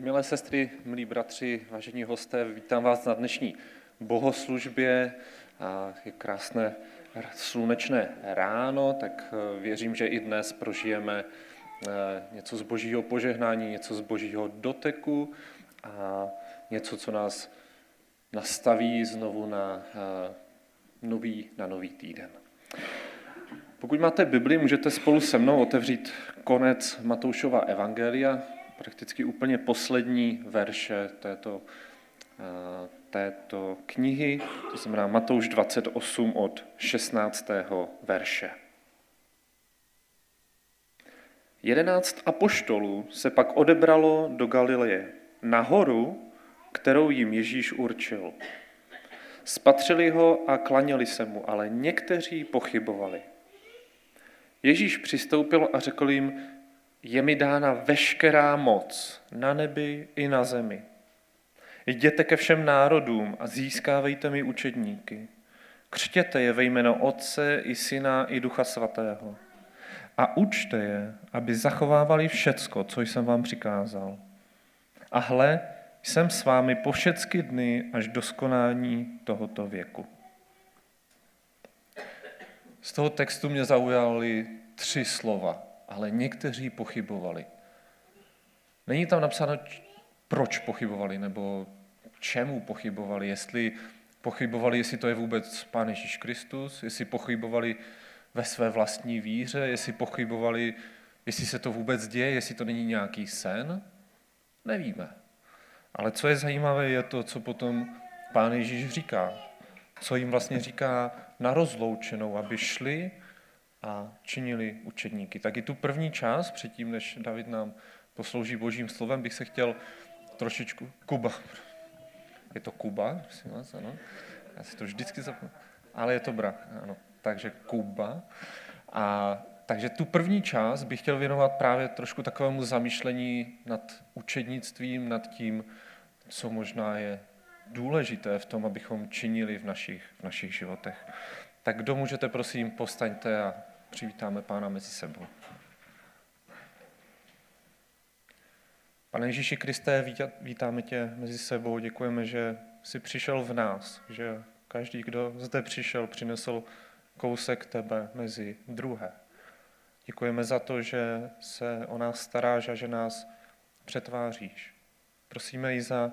Milé sestry, milí bratři, vážení hosté, vítám vás na dnešní bohoslužbě. Je krásné slunečné ráno, tak eh, věřím, že i dnes prožijeme eh, něco z božího požehnání, něco z božího doteku a něco, co nás nastaví znovu na eh, nový, na nový týden. Pokud máte Bibli, můžete spolu se mnou otevřít konec Matoušova evangelia, prakticky úplně poslední verše této, eh, této knihy, to znamená Matouš 28 od 16. verše. Jedenáct apoštolů se pak odebralo do Galileje, na horu, kterou jim Ježíš určil. Spatřili ho a klaněli se mu, ale někteří pochybovali. Ježíš přistoupil a řekl jim, je mi dána veškerá moc na nebi i na zemi. Jděte ke všem národům a získávejte mi učedníky. Křtěte je ve jméno Otce i Syna i Ducha Svatého. A učte je, aby zachovávali všecko, co jsem vám přikázal. A hle, jsem s vámi po všechny dny až do skonání tohoto věku. Z toho textu mě zaujaly tři slova ale někteří pochybovali. Není tam napsáno, proč pochybovali, nebo čemu pochybovali, jestli pochybovali, jestli to je vůbec Pán Ježíš Kristus, jestli pochybovali ve své vlastní víře, jestli pochybovali, jestli se to vůbec děje, jestli to není nějaký sen. Nevíme. Ale co je zajímavé, je to, co potom Pán Ježíš říká. Co jim vlastně říká na rozloučenou, aby šli a činili učedníky. Tak i tu první část, předtím, než David nám poslouží božím slovem, bych se chtěl trošičku... Kuba. Je to Kuba, prosím vás, ano. Já si to vždycky zapomínám. Ale je to brak, ano. Takže Kuba. A takže tu první část bych chtěl věnovat právě trošku takovému zamýšlení nad učednictvím, nad tím, co možná je důležité v tom, abychom činili v našich, v našich životech. Tak kdo můžete, prosím, postaňte a přivítáme Pána mezi sebou. Pane Ježíši Kriste, vítáme tě mezi sebou, děkujeme, že jsi přišel v nás, že každý, kdo zde přišel, přinesl kousek tebe mezi druhé. Děkujeme za to, že se o nás staráš a že nás přetváříš. Prosíme i za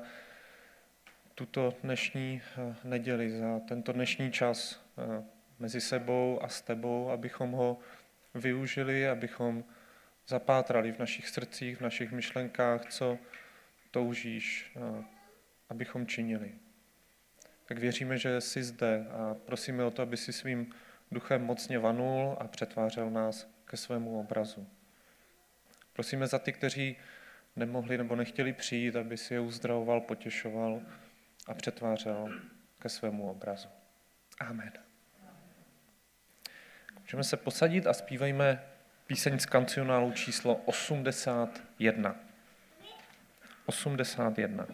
tuto dnešní eh, neděli, za tento dnešní čas, eh, mezi sebou a s tebou, abychom ho využili, abychom zapátrali v našich srdcích, v našich myšlenkách, co toužíš, abychom činili. Tak věříme, že jsi zde a prosíme o to, aby si svým duchem mocně vanul a přetvářel nás ke svému obrazu. Prosíme za ty, kteří nemohli nebo nechtěli přijít, aby si je uzdravoval, potěšoval a přetvářel ke svému obrazu. Amen. Můžeme se posadit a zpívejme píseň z kancionálu číslo 81. 81.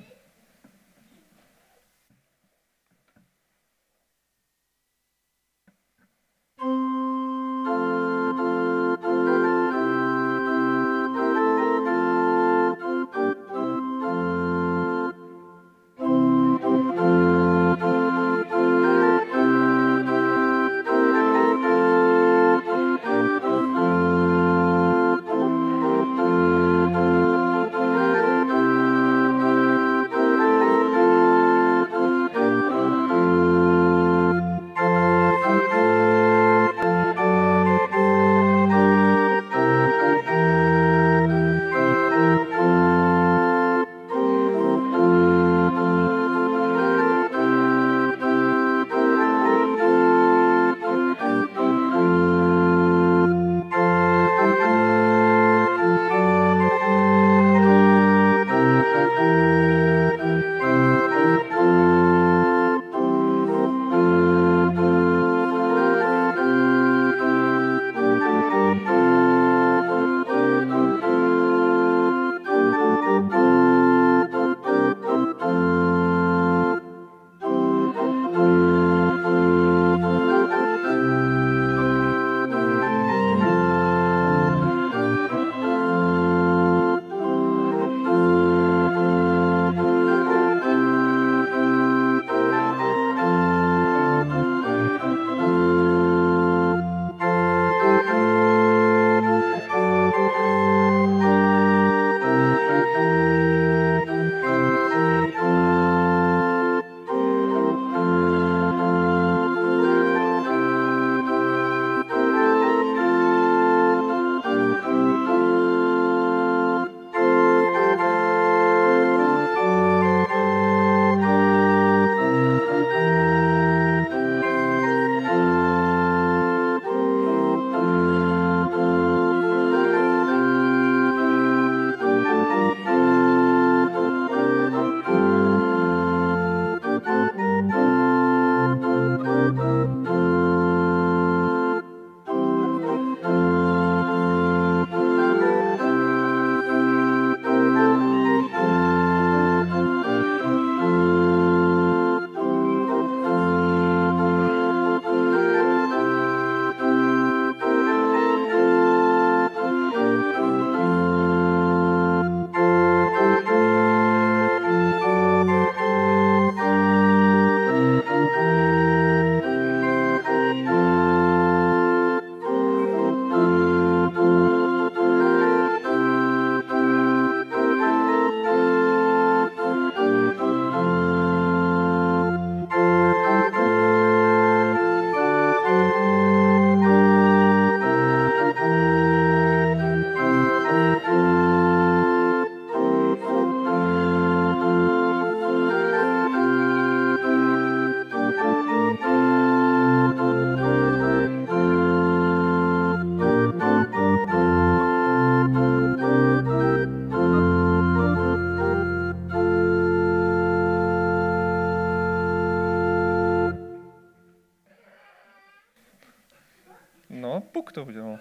to udělal.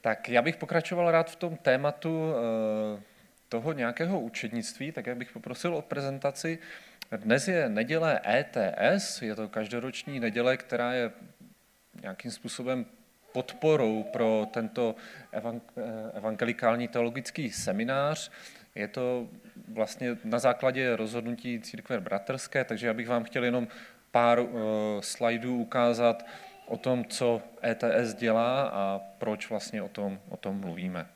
Tak já bych pokračoval rád v tom tématu eh, toho nějakého učednictví, tak já bych poprosil o prezentaci. Dnes je neděle ETS, je to každoroční neděle, která je nějakým způsobem podporou pro tento evangelikální teologický seminář. Je to vlastně na základě rozhodnutí církve bratrské, takže já bych vám chtěl jenom pár uh, slajdů ukázat o tom, co ETS dělá a proč vlastně o tom, o tom mluvíme.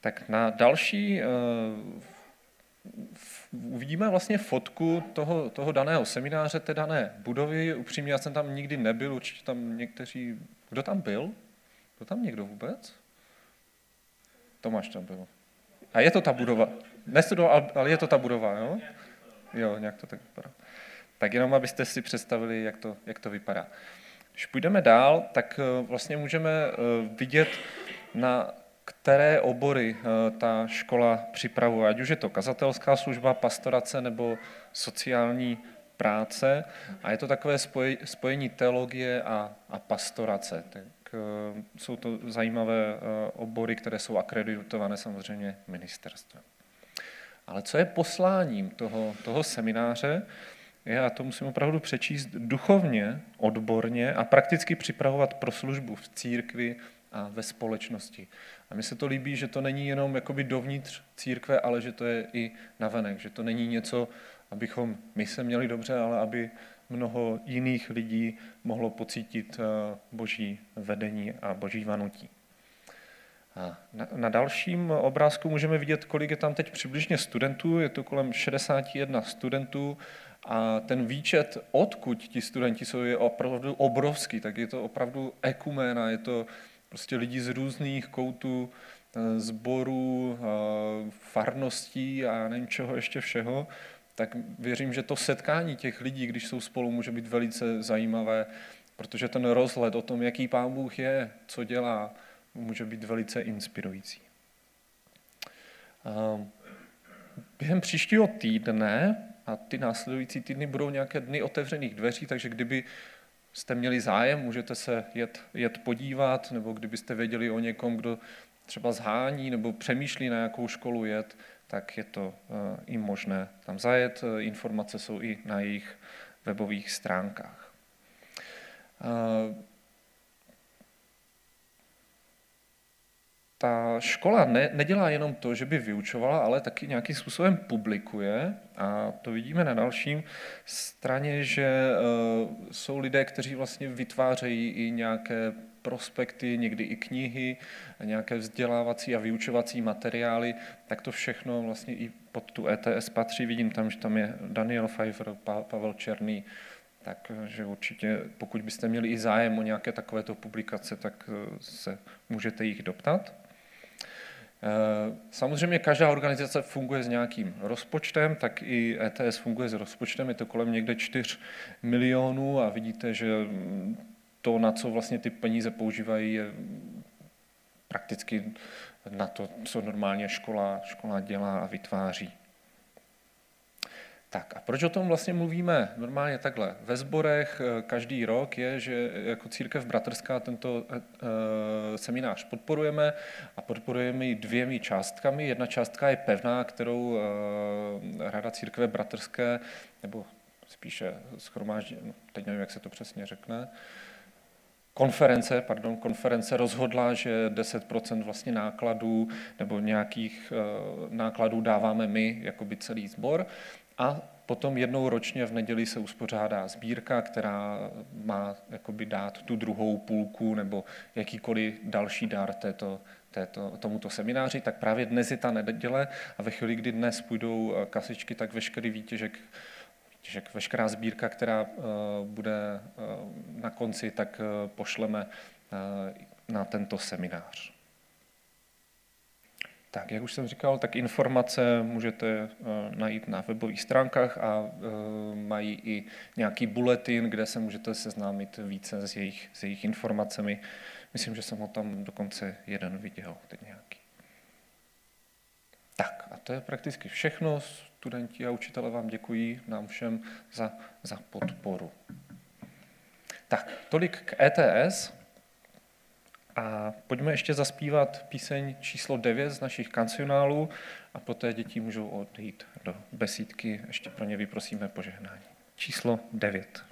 Tak na další uh, uvidíme vlastně fotku toho, toho daného semináře, té dané budovy. Upřímně, já jsem tam nikdy nebyl, určitě tam někteří... Kdo tam byl? Byl tam někdo vůbec? Tomáš tam byl. A je to ta budova. Nestudoval, ale je to ta budova, jo? Jo, nějak to tak vypadá. Tak jenom, abyste si představili, jak to, jak to vypadá. Když půjdeme dál, tak eh, vlastně můžeme eh, vidět, na které obory eh, ta škola připravuje, ať už je to kazatelská služba, pastorace nebo sociální práce. A je to takové spojení teologie a, a pastorace. Tak jsou to zajímavé obory, které jsou akreditované samozřejmě ministerstvem. Ale co je posláním toho, toho semináře, a to musím opravdu přečíst, duchovně, odborně a prakticky připravovat pro službu v církvi a ve společnosti. A mně se to líbí, že to není jenom jakoby dovnitř církve, ale že to je i navenek, že to není něco, abychom my se měli dobře, ale aby mnoho jiných lidí mohlo pocítit eh, boží vedení a boží vanutí. A na, na dalším obrázku můžeme vidět, kolik je tam teď přibližně studentů. Je to kolem 61 studentů a ten výčet, odkud ti studenti jsou, je opravdu obrovský. Tak je to opravdu ekuména, je to prostě lidi z různých koutů eh, zborů, eh, farností a nevím čeho ještě všeho, tak věřím, že to setkání těch lidí, když jsou spolu, může být velice zajímavé, protože ten rozhled o tom, jaký pán Bůh je, co dělá, může být velice inspirující. Ehm, během příštího týdne a ty následující týdny budou nějaké dny otevřených dveří, takže kdyby jste měli zájem, můžete se jet, jet podívat, nebo kdybyste věděli o někom, kdo třeba zhání nebo přemýšlí na jakou školu jet, tak je to uh, i možné tam zajet. Informace jsou i na jejich webových stránkách. Ta škola ne, nedělá jenom to, že by vyučovala, ale taky nějakým způsobem publikuje. A to vidíme na dalším straně, že uh, jsou lidé, kteří vlastně vytvářejí i nějaké prospekty, někdy i knihy, nějaké vzdělávací a vyučovací materiály, tak to všechno vlastně i pod tu ETS patří. Vidím tam, že tam je Daniel Pfeiffer, Pavel Černý, takže určitě, pokud byste měli i zájem o nějaké takovéto publikace, tak eh, se můžete jich doptat. Eh, samozřejmě každá organizace funguje s nějakým rozpočtem, tak i ETS funguje s rozpočtem, je to kolem někde 4 milionů a vidíte, že to, na co vlastně ty peníze používají, je prakticky na to, co normálně škola, škola dělá a vytváří. Tak a proč o tom vlastně mluvíme normálně takhle? Ve sborech eh, každý rok je, že jako církev bratrská tento eh, eh, seminář podporujeme a podporujeme ji dvěmi částkami. Jedna částka je pevná, kterou Rada církve bratrské, nebo spíše schromáždí, no, teď nevím, jak se to přesně řekne, konference, pardon, konference rozhodla, že 10% vlastně nákladů nebo nějakých nákladů dáváme my, jako by celý sbor. A potom jednou ročně v neděli se uspořádá sbírka, která má jakoby dát tu druhou půlku nebo jakýkoliv další dár této, této, tomuto semináři, tak právě dnes je ta neděle a ve chvíli, kdy dnes půjdou eh, kasičky, tak veškerý výtěžek, výtěžek veškerá sbírka, která uh, bude uh, na konci, tak pošleme na tento seminář. Tak, jak už jsem říkal, tak informace můžete eh, najít na webových stránkách a eh, mají i nějaký bulletin, kde se můžete seznámit více s jejich, s jejich informacemi. Myslím, že jsem ho tam dokonce jeden viděl, teď nějaký. Tak a to je prakticky všechno. Studenti a učitele vám děkuji nám všem za, za podporu. Tak, tolik k ETS. A pojďme ještě zaspívat píseň číslo 9 z našich kancionálů a poté děti můžou odejít do besídky. Ještě pro ně vyprosíme požehnání. Číslo 9.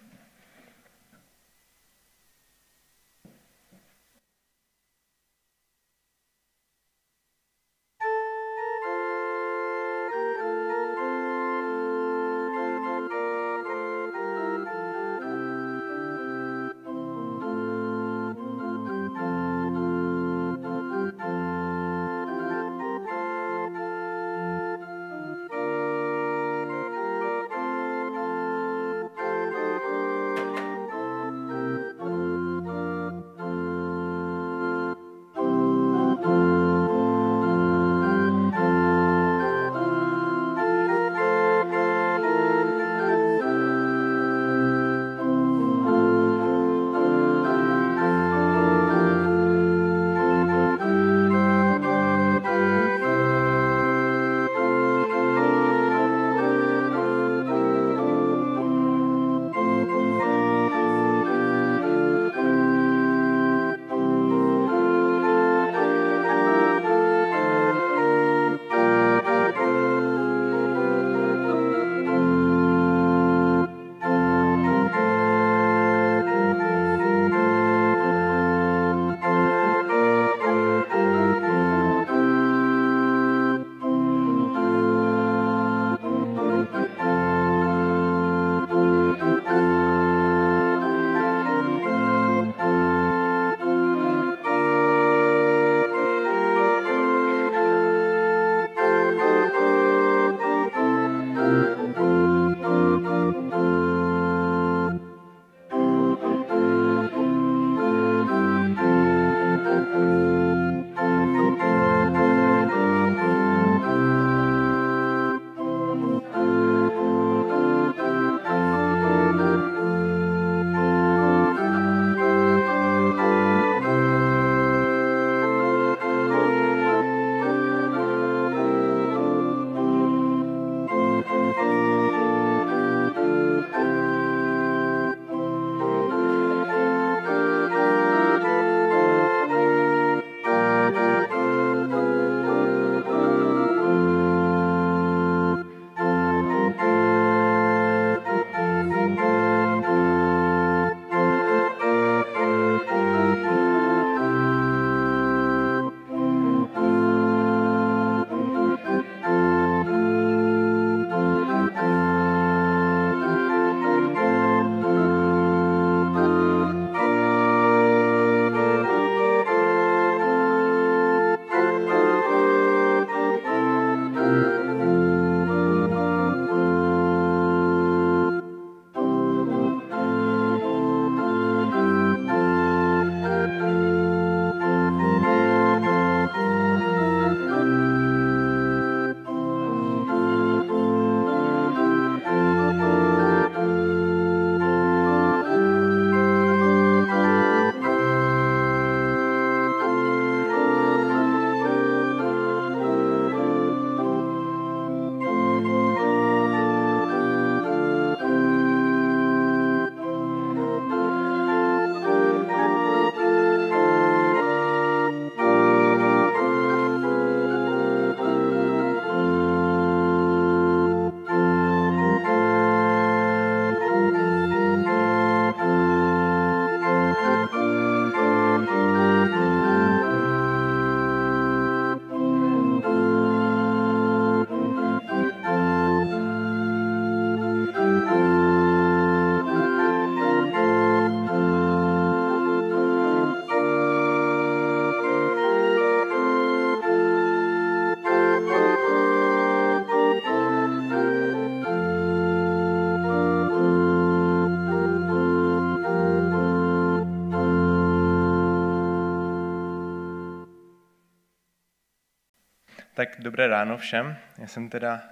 Tak dobré ráno všem. Já jsem teda,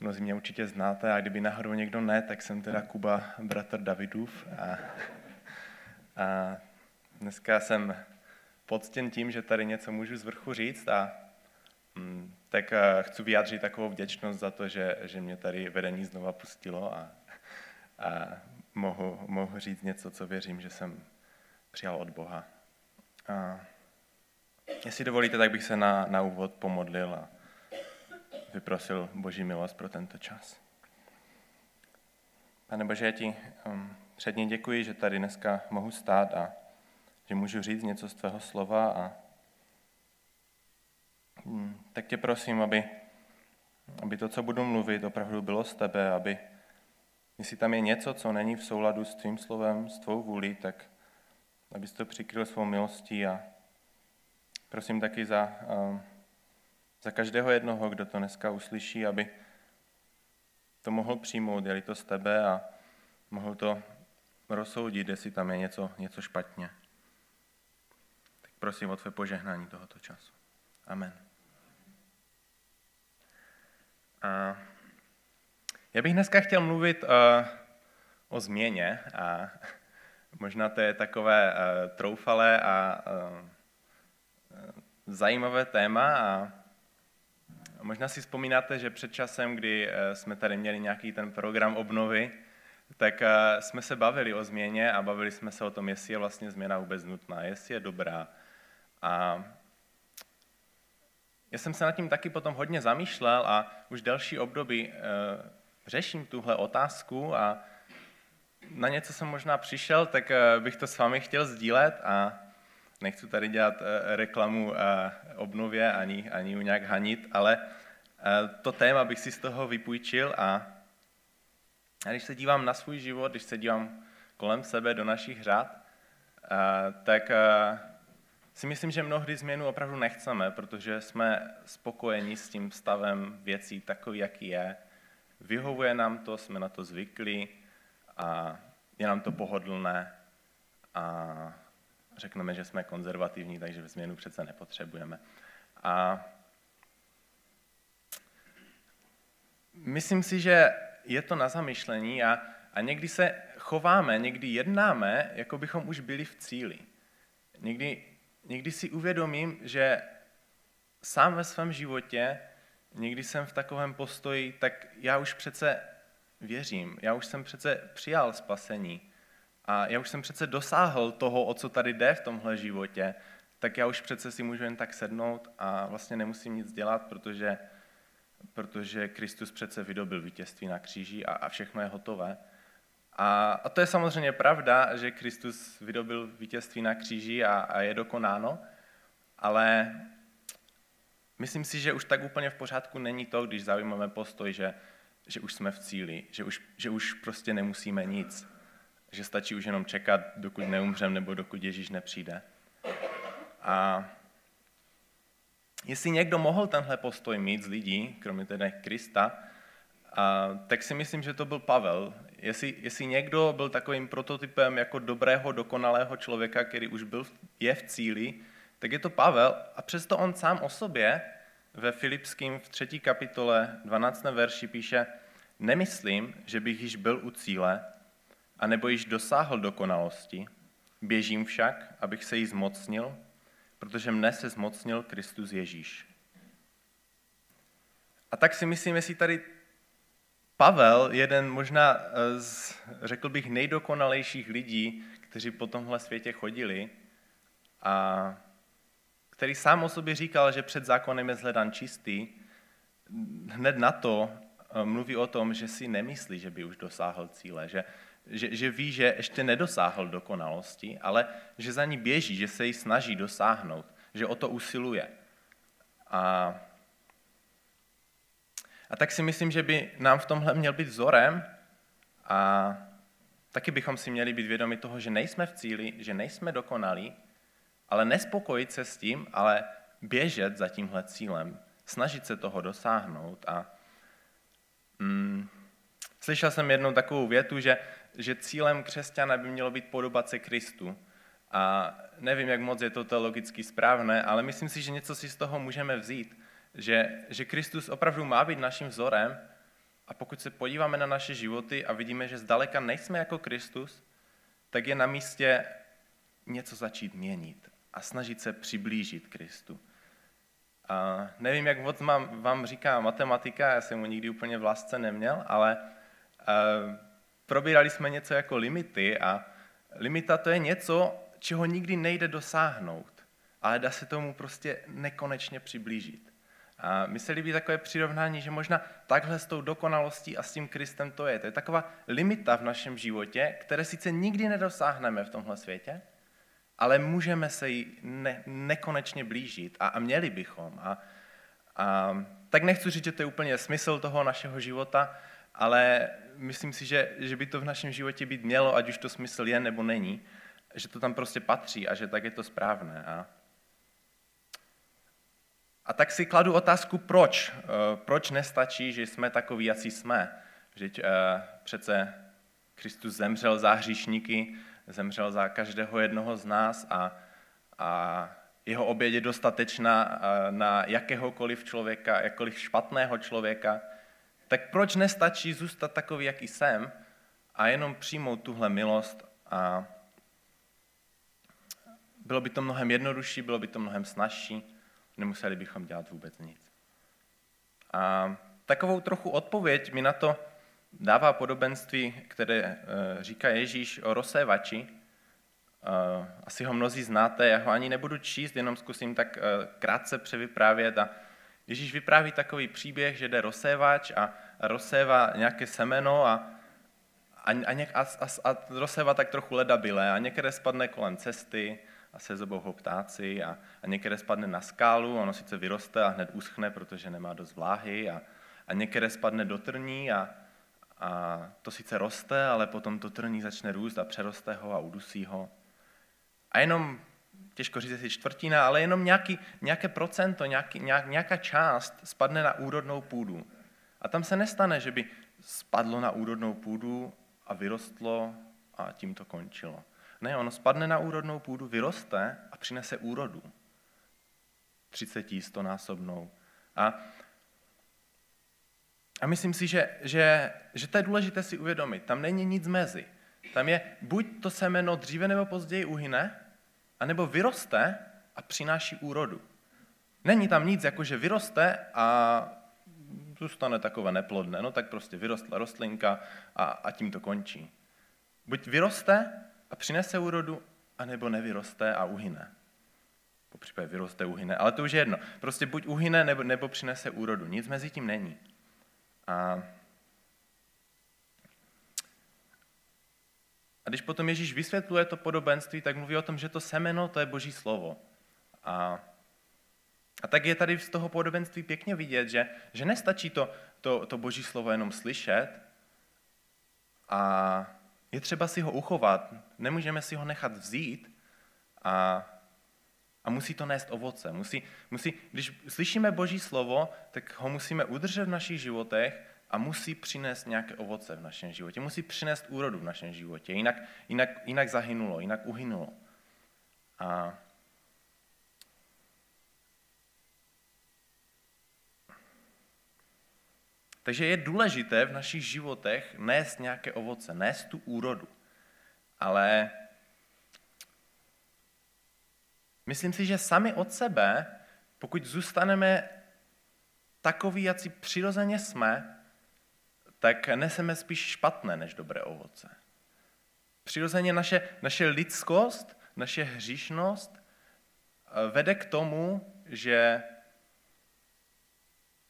mnozí mě určitě znáte, a kdyby náhodou někdo ne, tak jsem teda Kuba, bratr Davidův. A, a dneska jsem poctěn tím, že tady něco můžu z vrchu říct a mm, tak chci vyjádřit takovou vděčnost za to, že, že mě tady vedení znova pustilo a, a mohu, mohu říct něco, co věřím, že jsem přijal od Boha. A jestli dovolíte, tak bych se na, na úvod pomodlil a vyprosil Boží milost pro tento čas. Pane Bože, já ti um, předně děkuji, že tady dneska mohu stát a že můžu říct něco z tvého slova a um, tak tě prosím, aby, aby to, co budu mluvit, opravdu bylo z tebe, aby jestli tam je něco, co není v souladu s tvým slovem, s tvou vůli, tak abys to přikryl svou milostí a prosím taky za, um, za každého jednoho, kdo to dneska uslyší, aby to mohl přijmout, je to z tebe a mohl to rozsoudit, jestli tam je něco, něco špatně. Tak prosím o tvé požehnání tohoto času. Amen. A já bych dneska chtěl mluvit uh, o změně a možná to je takové uh, troufalé a zajímavé téma a Možná si vzpomínáte, že před časem, kdy eh, jsme tady měli nějaký ten program obnovy, tak eh, jsme se bavili o změně a bavili jsme se o tom, jestli je vlastně změna vůbec nutná, jestli je dobrá. A já jsem se nad tím taky potom hodně zamýšlel a už delší období e, řeším tuhle otázku a na něco jsem možná přišel, tak bych to s vámi chtěl sdílet a nechci tady dělat e, reklamu e, obnově ani, ani ju nějak hanit, ale eh, to téma bych si z toho vypůjčil a, když se dívám na svůj život, když se dívám kolem sebe do našich řád, eh, tak eh, si myslím, že mnohdy změnu opravdu nechceme, protože jsme spokojeni s tím stavem věcí takový, jaký je. Vyhovuje nám to, jsme na to zvyklí a je nám to pohodlné a řekneme, že jsme konzervativní, takže změnu přece nepotřebujeme. A myslím si, že je to na zamyšlení a, a někdy se chováme, někdy jednáme, jako bychom už byli v cíli. Někdy, někdy si uvědomím, že sám ve svém životě, někdy jsem v takovém postoji, tak já už přece věřím, já už jsem přece přijal spasení a já už jsem přece dosáhl toho, o co tady jde v tomhle životě tak já už přece si můžu jen tak sednout a vlastně nemusím nic dělat, protože, protože Kristus přece vydobil vítězství na kříži a, a všechno je hotové. A, a to je samozřejmě pravda, že Kristus vydobil vítězství na kříži a, a je dokonáno, ale myslím si, že už tak úplně v pořádku není to, když zaujímáme postoj, že, že už jsme v cíli, že už, že už prostě nemusíme nic, že stačí už jenom čekat, dokud neumřem nebo dokud Ježíš nepřijde. A jestli někdo mohl tenhle postoj mít z lidí, kromě tedy Krista, a, tak si myslím, že to byl Pavel. Jestli, jestli někdo byl takovým prototypem jako dobrého, dokonalého člověka, který už byl, je v cíli, tak je to Pavel a přesto on sám o sobě ve Filipským v třetí kapitole 12. verši píše Nemyslím, že bych již byl u cíle, anebo již dosáhl dokonalosti, běžím však, abych se jí zmocnil, protože mne se zmocnil Kristus Ježíš. A tak si myslím, jestli tady Pavel, jeden možná z, řekl bych, nejdokonalejších lidí, kteří po tomhle světě chodili, a který sám o sobě říkal, že před zákonem je zhledan čistý, hned na to eh, mluví o tom, že si nemyslí, že by už dosáhl cíle, že, že, že ví, že ještě nedosáhl dokonalosti, ale že za ní běží, že se jí snaží dosáhnout, že o to usiluje. A, a tak si myslím, že by nám v tomhle měl být vzorem a taky bychom si měli být vědomi toho, že nejsme v cíli, že nejsme dokonalí, ale nespokojit se s tím, ale běžet za tímhle cílem, snažit se toho dosáhnout. A mm, slyšel jsem jednou takovou větu, že že cílem křesťana by mělo být podobat se Kristu. A nevím, jak moc je to teologicky správné, ale myslím si, že něco si z toho můžeme vzít, že, že Kristus opravdu má být naším vzorem a pokud se podíváme na naše životy a vidíme, že zdaleka nejsme jako Kristus, tak je na místě něco začít měnit a snažit se přiblížit Kristu. A nevím, jak moc mám, vám říká matematika, já jsem ho nikdy úplně v lásce neměl, ale uh, probírali jsme něco jako limity a limita to je něco, čeho nikdy nejde dosáhnout. ale dá se tomu prostě nekonečně přiblížit. A mi se líbí takové přirovnání, že možná takhle s tou dokonalostí a s tím Kristem to je. To je taková limita v našem životě, které sice nikdy nedosáhneme v tomhle světě, ale můžeme se jí ne, nekonečně blížit a, a měli bychom. A, a tak nechci říct, že to je úplně smysl toho našeho života, ale myslím si, že, že by to v našem životě být mělo, ať už to smysl je nebo není, že to tam prostě patří a že tak je to správné. A, a tak si kladu otázku, proč. Eh, proč nestačí, že jsme takoví, jací jsme. Vždyť uh, přece Kristus zemřel za hříšníky, zemřel za každého jednoho z nás a, a jeho oběd je dostatečná eh, na jakéhokoliv člověka, jakkoliv špatného člověka, tak proč nestačí zůstat takový, jaký jsem a jenom přijmout tuhle milost a bylo by to mnohem jednodušší, bylo by to mnohem snažší, nemuseli bychom dělat vůbec nic. A takovou trochu odpověď mi na to dává podobenství, které eh, říká Ježíš o rozsévači. Eh, asi ho mnozí znáte, já ho ani nebudu číst, jenom zkusím tak eh, krátce převyprávět. A Ježíš vypráví takový příběh, že jde rozsévač a rozsévá nějaké semeno a, a, a, něk, a, a, a rozsévá tak trochu ledabile a některé spadne kolem cesty a se zobou ho ptáci a, a některé spadne na skálu, ono sice vyroste a hned uschne, protože nemá dost vláhy a, a některé spadne do trní a, a to sice roste, ale potom to trní začne růst a přeroste ho a udusí ho. A jenom, těžko říct, jestli čtvrtina, ale jenom nějaký, nějaké procento, nějaký, nějak, nějaká část spadne na úrodnou půdu. A tam se nestane, že by spadlo na úrodnou půdu a vyrostlo a tím to končilo. Ne, ono spadne na úrodnou půdu, vyroste a přinese úrodu. 30 100 násobnou. A, a myslím si, že, že, že to je důležité si uvědomit. Tam není nic mezi. Tam je buď to semeno dříve nebo později uhyne, anebo vyroste a přináší úrodu. Není tam nic, jako že vyroste a zůstane takové neplodné. No tak prostě vyrostla rostlinka a, a tím to končí. Buď vyroste a přinese úrodu, anebo nevyroste a uhyne. Po případě vyroste, uhyne, ale to už je jedno. Prostě buď uhyne, nebo, nebo přinese úrodu. Nic mezi tím není. A, když potom Ježíš vysvětluje to podobenství, tak mluví o tom, že to semeno, to je boží slovo. A, a tak je tady z toho podobenství pěkně vidět, že, že nestačí to, to, to boží slovo jenom slyšet a je třeba si ho uchovat, nemůžeme si ho nechat vzít a, a musí to nést ovoce. Musí, musí, když slyšíme Boží slovo, tak ho musíme udržet v našich životech a musí přinést nějaké ovoce v našem životě. Musí přinést úrodu v našem životě, jinak, jinak, jinak zahynulo, jinak uhynulo. A Takže je důležité v našich životech nést nějaké ovoce, nést tu úrodu. Ale myslím si, že sami od sebe, pokud zůstaneme takový, jak přirozeně jsme, tak neseme spíš špatné než dobré ovoce. Přirozeně naše, naše lidskost, naše hříšnost eh, vede k tomu, že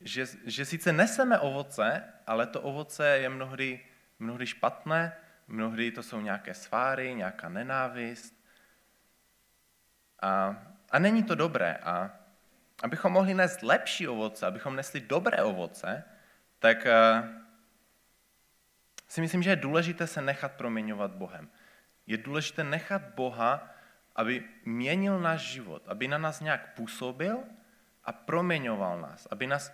že, že sice neseme ovoce, ale to ovoce je mnohdy, mnohdy špatné, mnohdy to jsou nějaké sváry, nějaká nenávist. A, a není to dobré. A abychom mohli nést lepší ovoce, abychom nesli dobré ovoce, tak uh, si myslím, že je důležité se nechat proměňovat Bohem. Je důležité nechat Boha, aby měnil náš život, aby na nás nějak působil a proměňoval nás, aby nás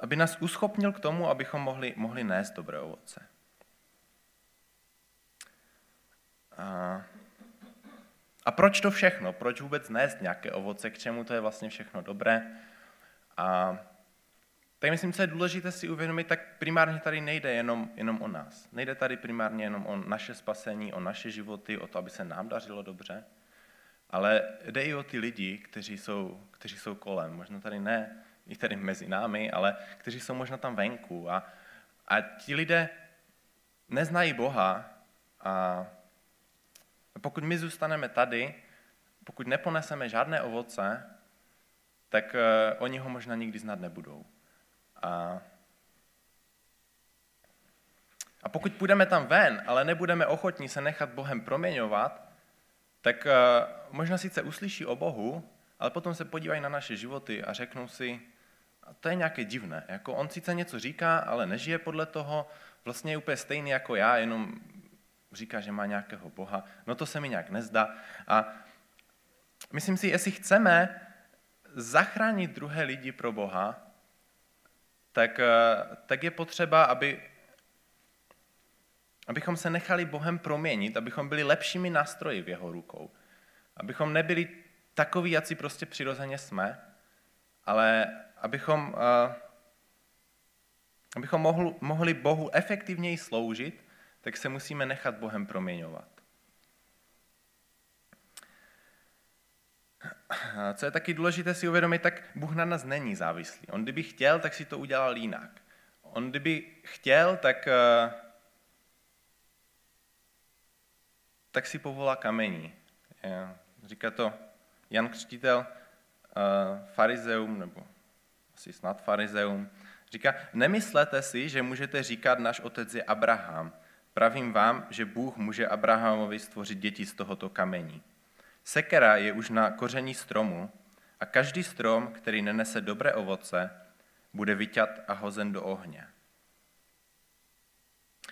aby nás uschopnil k tomu, abychom mohli, mohli nést dobré ovoce. A, a proč to všechno? Proč vůbec nést nějaké ovoce? K čemu to je vlastně všechno dobré? A tak myslím, co je důležité si uvědomit, tak primárně tady nejde jenom, jenom o nás. Nejde tady primárně jenom o naše spasení, o naše životy, o to, aby se nám dařilo dobře, ale jde i o ty lidi, kteří jsou, kteří jsou kolem. Možná tady ne i tady mezi námi, ale kteří jsou možná tam venku. A, a ti lidé neznají Boha a pokud my zůstaneme tady, pokud neponeseme žádné ovoce, tak uh, oni ho možná nikdy znát nebudou. A, a pokud půjdeme tam ven, ale nebudeme ochotní se nechat Bohem proměňovat, tak uh, možná sice uslyší o Bohu, ale potom se podívají na naše životy a řeknou si, a to je nějaké divné. Jako on sice něco říká, ale nežije podle toho, vlastně je úplně stejný jako já, jenom říká, že má nějakého Boha. No to se mi nějak nezdá. A myslím si, jestli chceme zachránit druhé lidi pro Boha, tak, eh, tak je potřeba, aby, abychom se nechali Bohem proměnit, abychom byli lepšími nástroji v jeho rukou. Abychom nebyli takový, jak si prostě přirozeně jsme, ale abychom, uh, abychom mohli Bohu efektivněji sloužit, tak se musíme nechat Bohem proměňovat. Co je taky důležité si uvědomit, tak Bůh na nás není závislý. On kdyby chtěl, tak si to udělal jinak. On kdyby chtěl, tak, uh, tak si povolá kamení. Říká to Jan Křtitel, uh, farizeum, nebo asi snad farizeum, říká, nemyslete si, že můžete říkat, náš otec je Abraham. Pravím vám, že Bůh může Abrahamovi stvořit děti z tohoto kamení. Sekera je už na koření stromu a každý strom, který nenese dobré ovoce, bude vyťat a hozen do ohně.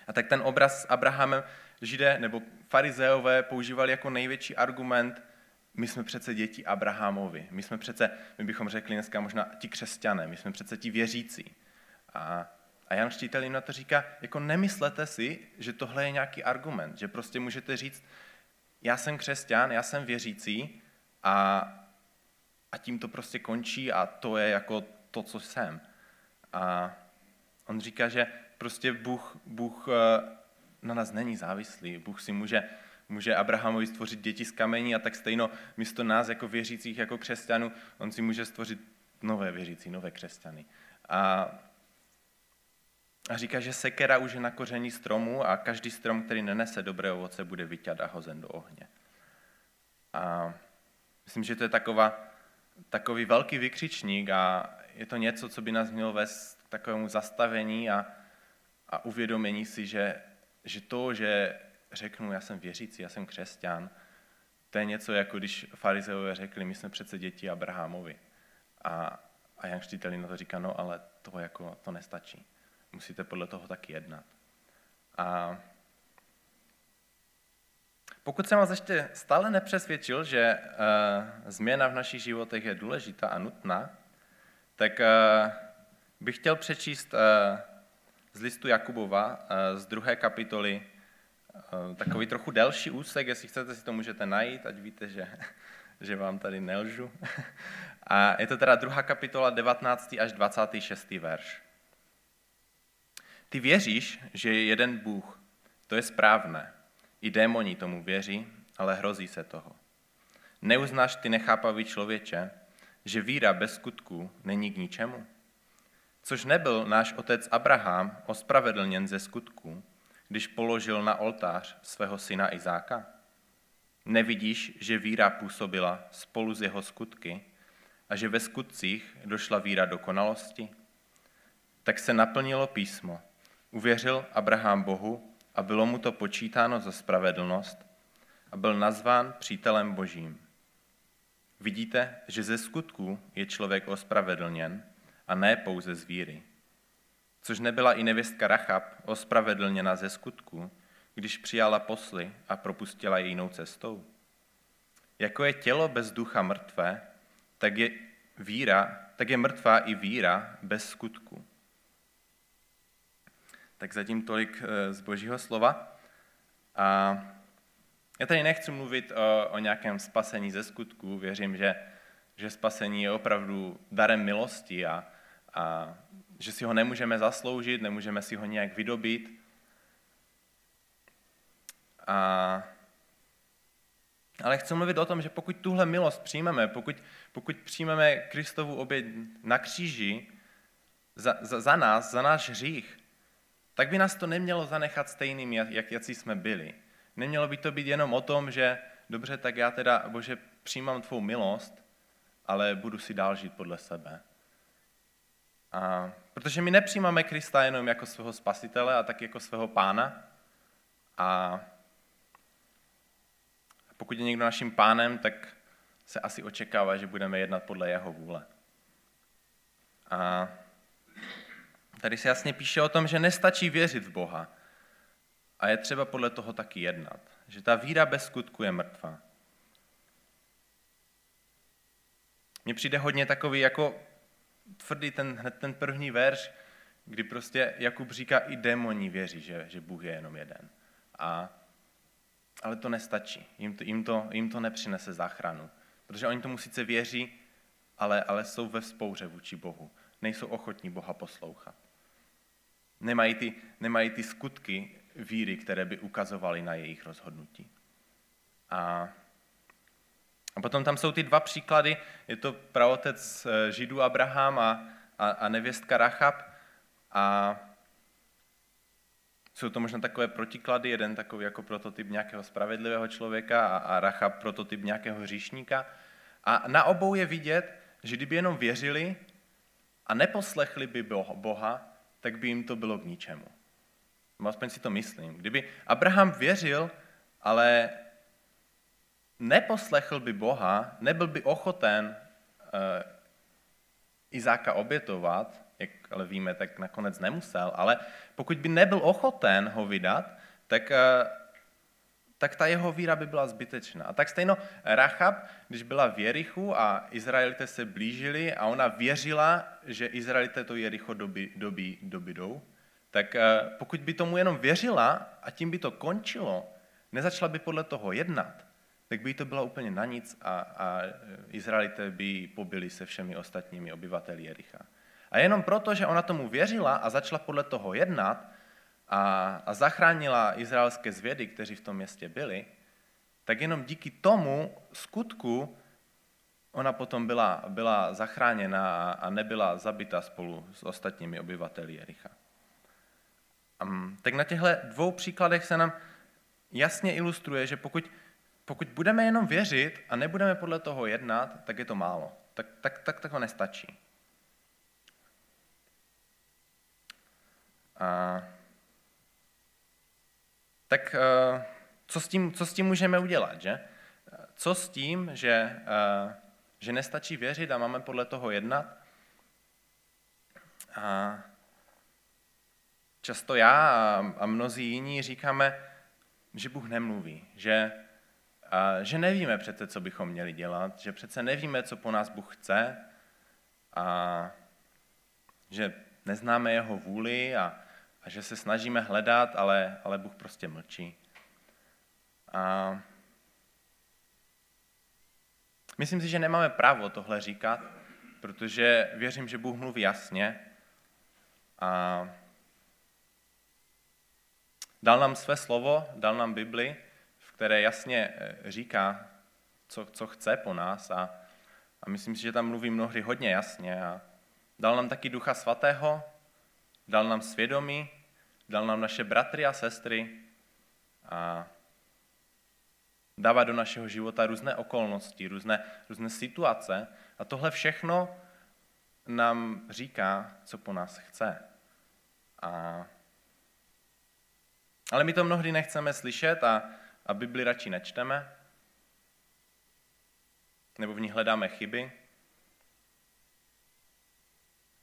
A tak ten obraz s Abrahamem židé nebo farizeové používali jako největší argument my jsme přece děti Abrahamovi. My jsme přece, my bychom řekli dneska možná ti křesťané, my jsme přece ti věřící. A, a Jan Štítel jim na to říká, jako nemyslete si, že tohle je nějaký argument, že prostě můžete říct, já jsem křesťan, já jsem věřící a, a tím to prostě končí a to je jako to, co jsem. A on říká, že prostě Bůh, Bůh eh, na nás není závislý. Bůh si může může Abrahamovi stvořit děti z kamení a tak stejno místo nás jako věřících, jako křesťanů, on si může stvořit nové věřící, nové křesťany. A, a říká, že sekera už je na koření stromu a každý strom, který nenese dobré ovoce, bude vyťat a hozen do ohně. A myslím, že to je taková, takový velký vykřičník a je to něco, co by nás mělo vést k takovému zastavení a, a uvědomění si, že, že to, že řeknu, já jsem věřící, já jsem křesťan, to je něco, jako když farizeové řekli, my jsme přece děti Abrahamovi. A, a Jan Štíteli na to říká, no ale to, jako, to nestačí. Musíte podle toho taky jednat. A pokud jsem vás ještě stále nepřesvědčil, že uh, změna v našich životech je důležitá a nutná, tak uh, bych chtěl přečíst uh, z listu Jakubova z druhé kapitoly takový trochu delší úsek, jestli chcete si to můžete najít, ať víte, že, že vám tady nelžu. A je to teda druhá kapitola, 19. až 26. verš. Ty věříš, že je jeden Bůh. To je správné. I démoni tomu věří, ale hrozí se toho. Neuznáš ty nechápavý člověče, že víra bez skutků není k ničemu? Což nebyl náš otec Abraham ospravedlněn ze skutků, když položil na oltář svého syna Izáka? Nevidíš, že víra působila spolu s jeho skutky a že ve skutcích došla víra dokonalosti? Tak se naplnilo písmo. Uvěřil Abraham Bohu a bylo mu to počítáno za spravedlnost a byl nazván přítelem Božím. Vidíte, že ze skutků je člověk ospravedlněn a ne pouze z víry což nebyla i nevěstka Rachab ospravedlněna ze skutku, když přijala posly a propustila jinou cestou. Jako je tělo bez ducha mrtvé, tak je víra, tak je mrtvá i víra bez skutku. Tak zatím tolik eh, z božího slova. A já tady nechci mluvit o, o nějakém spasení ze skutku. Věřím, že, že spasení je opravdu darem milosti a, a že si ho nemůžeme zasloužit, nemůžeme si ho nějak vydobít. A, ale chci mluvit o tom, že pokud tuhle milost přijmeme, pokud, pokud přijmeme Kristovu oběť na kříži za, za, za nás, za náš hřích, tak by nás to nemělo zanechat stejným, jak, jak jsme byli. Nemělo by to být jenom o tom, že dobře, tak já teda, Bože, přijímám tvou milost, ale budu si dál žít podle sebe. A protože my nepřijímáme Krista jenom jako svého spasitele a tak jako svého pána. A pokud je někdo naším pánem, tak se asi očekává, že budeme jednat podle jeho vůle. A tady se jasně píše o tom, že nestačí věřit v Boha. A je třeba podle toho taky jednat. Že ta víra bez skutku je mrtvá. Mně přijde hodně takový jako tvrdý ten, hned ten první verš, kdy prostě Jakub říká, i démoni věří, že, že Bůh je jenom jeden. A, ale to nestačí. Jim to, jim, to, jim to nepřinese záchranu. Protože oni tomu sice věří, ale, ale jsou ve spouře vůči Bohu. Nejsou ochotní Boha poslouchat. Nemají ty, nemají ty skutky víry, které by ukazovaly na jejich rozhodnutí. A, a potom tam jsou ty dva příklady. Je to praotec eh, Židů Abraham a, a, a nevěstka Rachab. A jsou to možná takové protiklady, jeden takový jako prototyp nějakého spravedlivého člověka a, a Rachab prototyp nějakého hříšníka. A na obou je vidět, že kdyby jenom věřili a neposlechli by Boha, tak by jim to bylo k ničemu. No, aspoň si to myslím. Kdyby Abraham věřil, ale neposlechl by Boha, nebyl by ochoten uh, Izáka obětovat, jak ale víme, tak nakonec nemusel, ale pokud by nebyl ochoten ho vydat, tak, uh, tak ta jeho víra by byla zbytečná. A tak stejno Rachab, když byla v Jerichu a Izraelité se blížili a ona věřila, že Izraelité to Jericho doby, doby, dobydou, tak uh, pokud by tomu jenom věřila a tím by to končilo, nezačala by podle toho jednat, tak by to bylo úplně na nic a, a Izraelité by pobili se všemi ostatními obyvateli Jericha. A jenom proto, že ona tomu věřila a začala podle toho jednat a, a zachránila izraelské zvědy, kteří v tom městě byli, tak jenom díky tomu skutku ona potom byla, byla zachráněna a nebyla zabita spolu s ostatními obyvateli Jericha. Um, tak na těchto dvou příkladech se nám jasně ilustruje, že pokud pokud budeme jenom věřit a nebudeme podle toho jednat, tak je to málo. Tak, tak, tak, tak to nestačí. A, tak eh, co s, tím, co s tím můžeme udělat, že? Co s tím, že, eh, že nestačí věřit a máme podle toho jednat? A často já a mnozí jiní říkáme, že Bůh nemluví, že a že nevíme přece, co bychom měli dělat, že přece nevíme, co po nás Bůh chce a že neznáme jeho vůli a, že se snažíme hledat, ale, ale Bůh prostě mlčí. A myslím si, že nemáme právo tohle říkat, protože věřím, že Bůh mluví jasně a dal nám své slovo, dal nám Bibli které jasně eh, říká, co, co chce po nás a, a myslím si, že tam mluví mnohdy hodně jasně a dal nám taky Ducha Svatého, dal nám svědomí, dal nám naše bratry a sestry a dává do našeho života různé okolnosti, různé, různé situace a tohle všechno nám říká, co po nás chce. A... Ale my to mnohdy nechceme slyšet a a Bibli radši nečteme, nebo v ní hledáme chyby.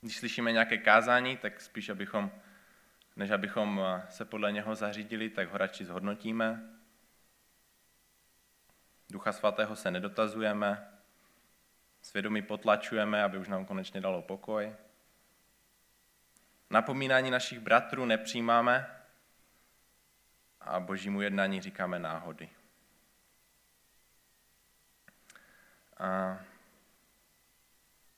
Když slyšíme nějaké kázání, tak spíš, abychom, než abychom se podle něho zařídili, tak ho radši zhodnotíme. Ducha svatého se nedotazujeme, svědomí potlačujeme, aby už nám konečně dalo pokoj. Napomínání našich bratrů nepřijímáme, a božímu jednání říkáme náhody. A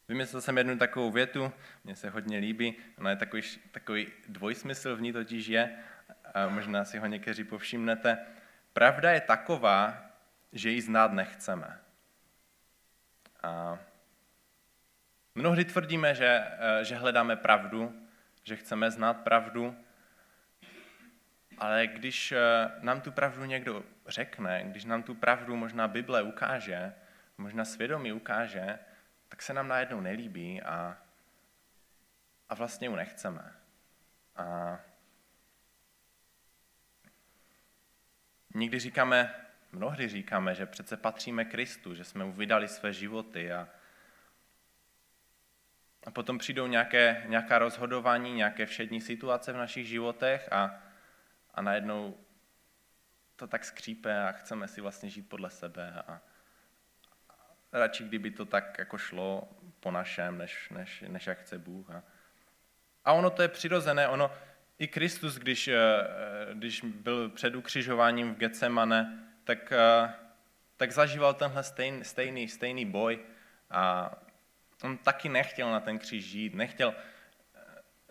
vymyslel jsem jednu takovou větu, mně se hodně líbí, ona je takový, takový dvojsmysl v ní totiž je, a možná si ho někteří povšimnete. Pravda je taková, že ji znát nechceme. A mnohdy tvrdíme, že, že hledáme pravdu, že chceme znát pravdu, ale když eh, nám tu pravdu někdo řekne, když nám tu pravdu možná Bible ukáže, možná svědomí ukáže, tak se nám najednou nelíbí a, a vlastně ju nechceme. A nikdy říkáme, mnohdy říkáme, že přece patříme Kristu, že jsme mu vydali své životy a, a potom přijdou nějaké, nějaká rozhodování, nějaké všední situace v našich životech a, a najednou to tak skřípe a chceme si vlastně žít podle sebe a, radši kdyby to tak jako šlo po našem, než, než, než jak chce Bůh. A, a ono to je přirozené, ono i Kristus, když, eh, když byl před ukřižováním v Getsemane, tak, eh, tak zažíval tenhle stejný, stejný, stejný boj. A on taky nechtěl na ten kříž žít, nechtěl,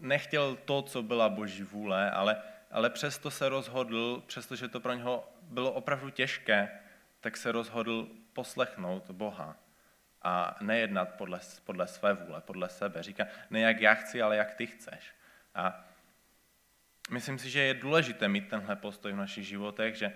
nechtěl to, co byla boží vůle, ale, ale přesto se rozhodl, přestože to pro něho bylo opravdu těžké, tak se rozhodl poslechnout Boha a nejednat podle, podle své vůle, podle sebe. Říká, ne jak já chci, ale jak ty chceš. A myslím si, že je důležité mít tenhle postoj v našich životech, že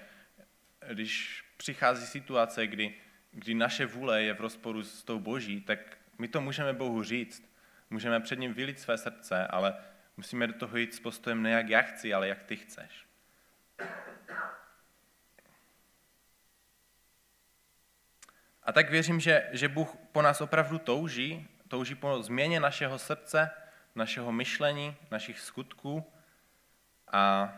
když přichází situace, kdy, kdy naše vůle je v rozporu s tou boží, tak my to můžeme Bohu říct. Můžeme před ním vylít své srdce, ale musíme do toho jít s postojem ne jak já chci, ale jak ty chceš. A tak věřím, že, že Bůh po nás opravdu touží, touží po změně našeho srdce, našeho myšlení, našich skutků a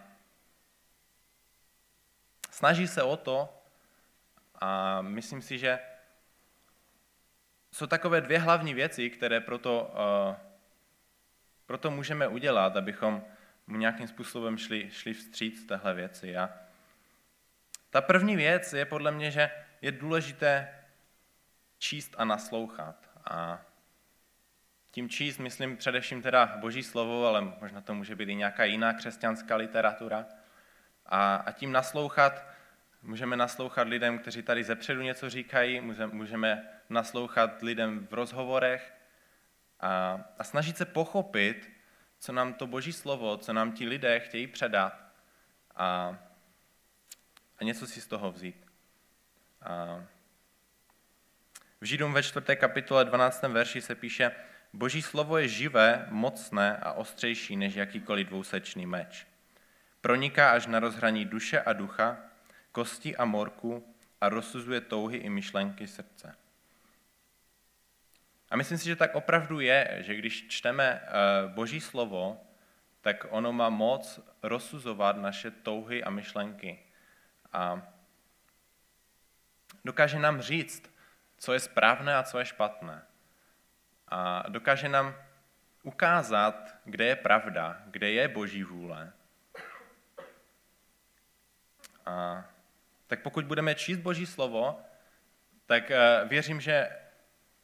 snaží se o to a myslím si, že jsou takové dvě hlavní věci, které proto, uh, proto můžeme udělat, abychom mu nějakým způsobem šli, šli vstříc téhle věci. A ta první věc je podle mě, že je důležité číst a naslouchat. A tím číst myslím především teda boží slovo, ale možná to může být i nějaká jiná křesťanská literatura. A, a tím naslouchat, můžeme naslouchat lidem, kteří tady zepředu něco říkají, můžeme naslouchat lidem v rozhovorech a, a snažit se pochopit, co nám to boží slovo, co nám ti lidé chtějí předat a, a něco si z toho vzít. A v Židům ve 4. kapitole 12. verši se píše, Boží slovo je živé, mocné a ostřejší než jakýkoliv dvousečný meč. Proniká až na rozhraní duše a ducha, kosti a morku a rozsuzuje touhy i myšlenky srdce. A myslím si, že tak opravdu je, že když čteme eh, Boží slovo, tak ono má moc rozsuzovat naše touhy a myšlenky. A dokáže nám říct, co je správné a co je špatné. A dokáže nám ukázat, kde je pravda, kde je Boží vůle. A tak pokud budeme číst Boží slovo, tak eh, věřím, že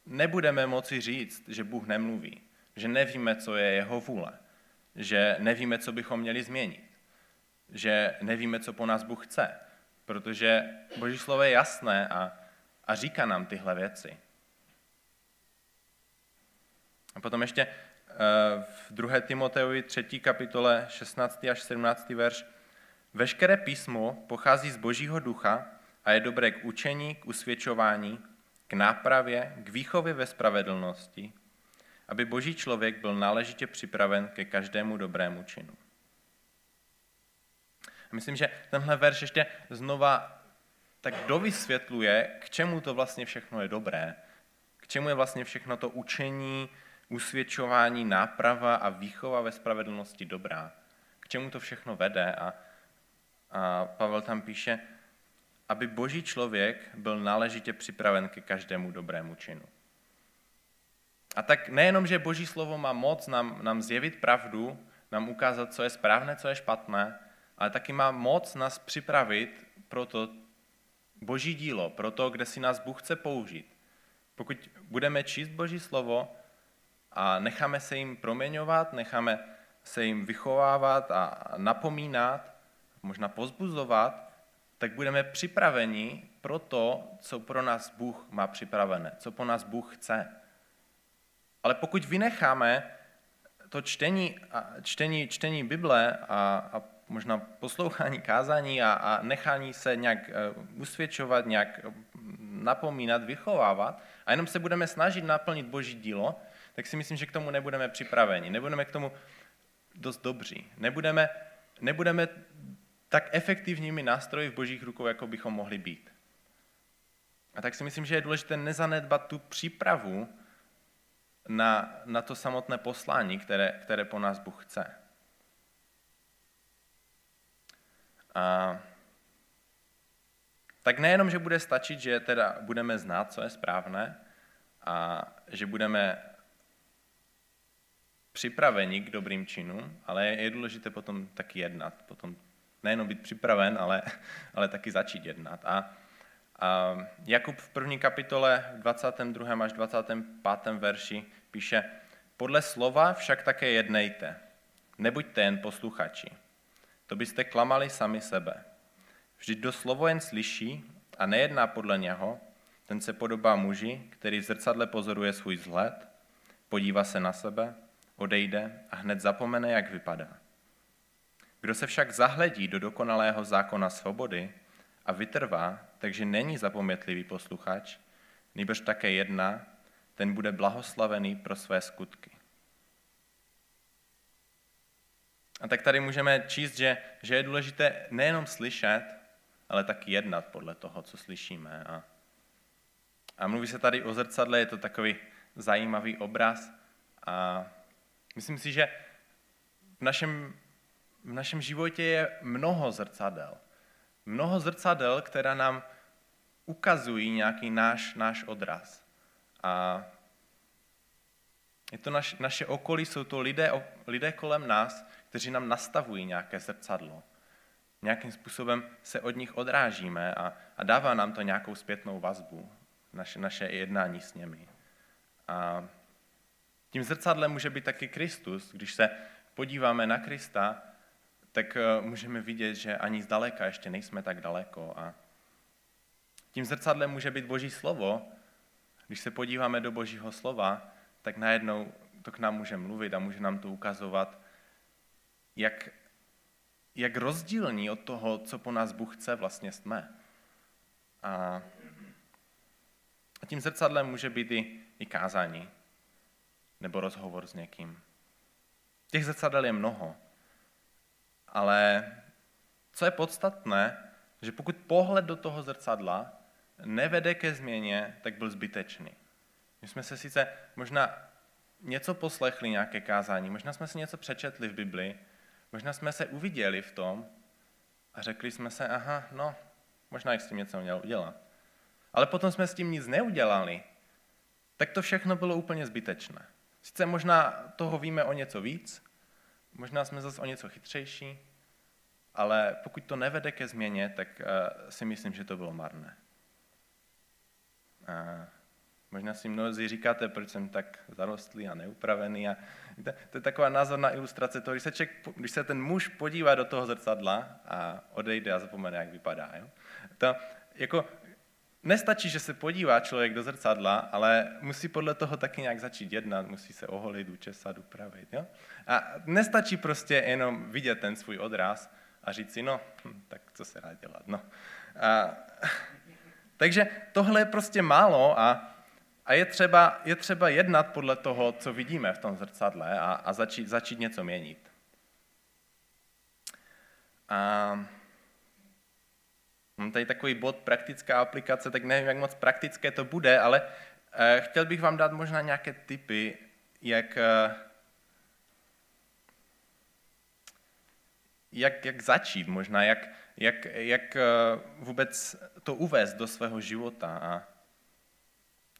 nebudeme moci říct, že Bůh nemluví, že nevíme, co je jeho vůle, že nevíme, co bychom měli změnit, že nevíme, co po nás Bůh chce, protože Boží slovo je jasné a, a říká nám tyhle věci. A potom ještě eh, v 2. Timoteovi 3. kapitole 16. až 17. verš. Veškeré písmo pochází z Božího ducha a je dobré k učení, k usvědčování, k nápravě, k výchově ve spravedlnosti, aby boží člověk byl náležitě připraven ke každému dobrému činu. Myslím, že tenhle verš ještě znova tak dovysvětluje, k čemu to vlastně všechno je dobré, k čemu je vlastně všechno to učení, usvědčování, náprava a výchova ve spravedlnosti dobrá. K čemu to všechno vede a, a Pavel tam píše, aby boží člověk byl náležitě připraven ke každému dobrému činu. A tak nejenom, že boží slovo má moc nám, nám zjevit pravdu, nám ukázat, co je správné, co je špatné, ale taky má moc nás připravit pro to boží dílo, pro to, kde si nás Bůh chce použít. Pokud budeme číst boží slovo a necháme se jim proměňovat, necháme se jim vychovávat a napomínat, možná pozbuzovat, tak budeme připraveni pro to, co pro nás Bůh má připravené, co po nás Bůh chce. Ale pokud vynecháme to čtení, čtení, čtení Bible a, a možná poslouchání kázání a, a nechání se nějak uh, usvědčovat, nějak uh, napomínat, vychovávat a jenom se budeme snažit naplnit Boží dílo, tak si myslím, že k tomu nebudeme připraveni, nebudeme k tomu dost dobří, nebudeme, nebudeme tak efektivními nástroji v božích rukou, jako bychom mohli být. A tak si myslím, že je důležité nezanedbat tu přípravu na, na to samotné poslání, které, které po nás Bůh chce. A tak nejenom, že bude stačit, že teda budeme znát, co je správné a že budeme připraveni k dobrým činům, ale je důležité potom taky jednat, potom nejenom být připraven, ale, ale taky začít jednat. A, a Jakub v první kapitole, v 22. až 25. verši píše, podle slova však také jednejte, nebuďte jen posluchači. To byste klamali sami sebe. Vždyť do slovo jen slyší a nejedná podle něho, ten se podobá muži, který v zrcadle pozoruje svůj vzhled, podívá se na sebe, odejde a hned zapomene, jak vypadá. Kdo se však zahledí do dokonalého zákona svobody a vytrvá, takže není zapomětlivý posluchač, nebož také jedna, ten bude blahoslavený pro své skutky. A tak tady můžeme číst, že, že je důležité nejenom slyšet, ale taky jednat podle toho, co slyšíme. A, a mluví se tady o zrcadle, je to takový zajímavý obraz. A myslím si, že v našem v našem životě je mnoho zrcadel. Mnoho zrcadel, která nám ukazují nějaký náš, náš odraz. A je to naš, naše okolí, jsou to lidé, lidé kolem nás, kteří nám nastavují nějaké zrcadlo. Nějakým způsobem se od nich odrážíme a, a dává nám to nějakou zpětnou vazbu, naše, naše jednání s nimi. A tím zrcadlem může být taky Kristus. Když se podíváme na Krista, tak eh, můžeme vidět, že ani zdaleka ještě nejsme tak daleko. A tím zrcadlem může být Boží slovo. Když se podíváme do Božího slova, tak najednou to k nám může mluvit a může nám to ukazovat, jak, jak rozdílní od toho, co po nás Bůh chce, vlastně jsme. A, a tím zrcadlem může být i, i kázání nebo rozhovor s někým. Těch zrcadel je mnoho. Ale co je podstatné, že pokud pohled do toho zrcadla nevede ke změně, tak byl zbytečný. My jsme se sice možná něco poslechli, nějaké kázání, možná jsme si něco přečetli v Bibli, možná jsme se uviděli v tom a řekli jsme se, aha, no, možná jsi s tím něco měl udělat. Ale potom jsme s tím nic neudělali, tak to všechno bylo úplně zbytečné. Sice možná toho víme o něco víc, Možná jsme zase o něco chytřejší, ale pokud to nevede ke změně, tak uh, si myslím, že to bylo marné. Možná si mnozí říkáte, proč jsem tak zarostlý a neupravený. A to, to je taková názorná ilustrace toho, když se, ček, když se ten muž podívá do toho zrcadla a odejde a zapomene, jak vypadá. Jo? To, jako, Nestačí, že se podívá člověk do zrcadla, ale musí podle toho taky nějak začít jednat, musí se oholit, učesat, upravit. Jo? A nestačí prostě jenom vidět ten svůj odraz a říct si, no, hm, tak co se dá dělat. No. A, takže tohle je prostě málo a, a je, třeba, je třeba jednat podle toho, co vidíme v tom zrcadle a, a začít, začít něco měnit. A, Mám tady takový bod praktická aplikace, tak nevím, jak moc praktické to bude, ale eh, chtěl bych vám dát možná nějaké tipy, jak, eh, jak, jak začít možná, jak, jak, jak eh, vůbec to uvést do svého života. A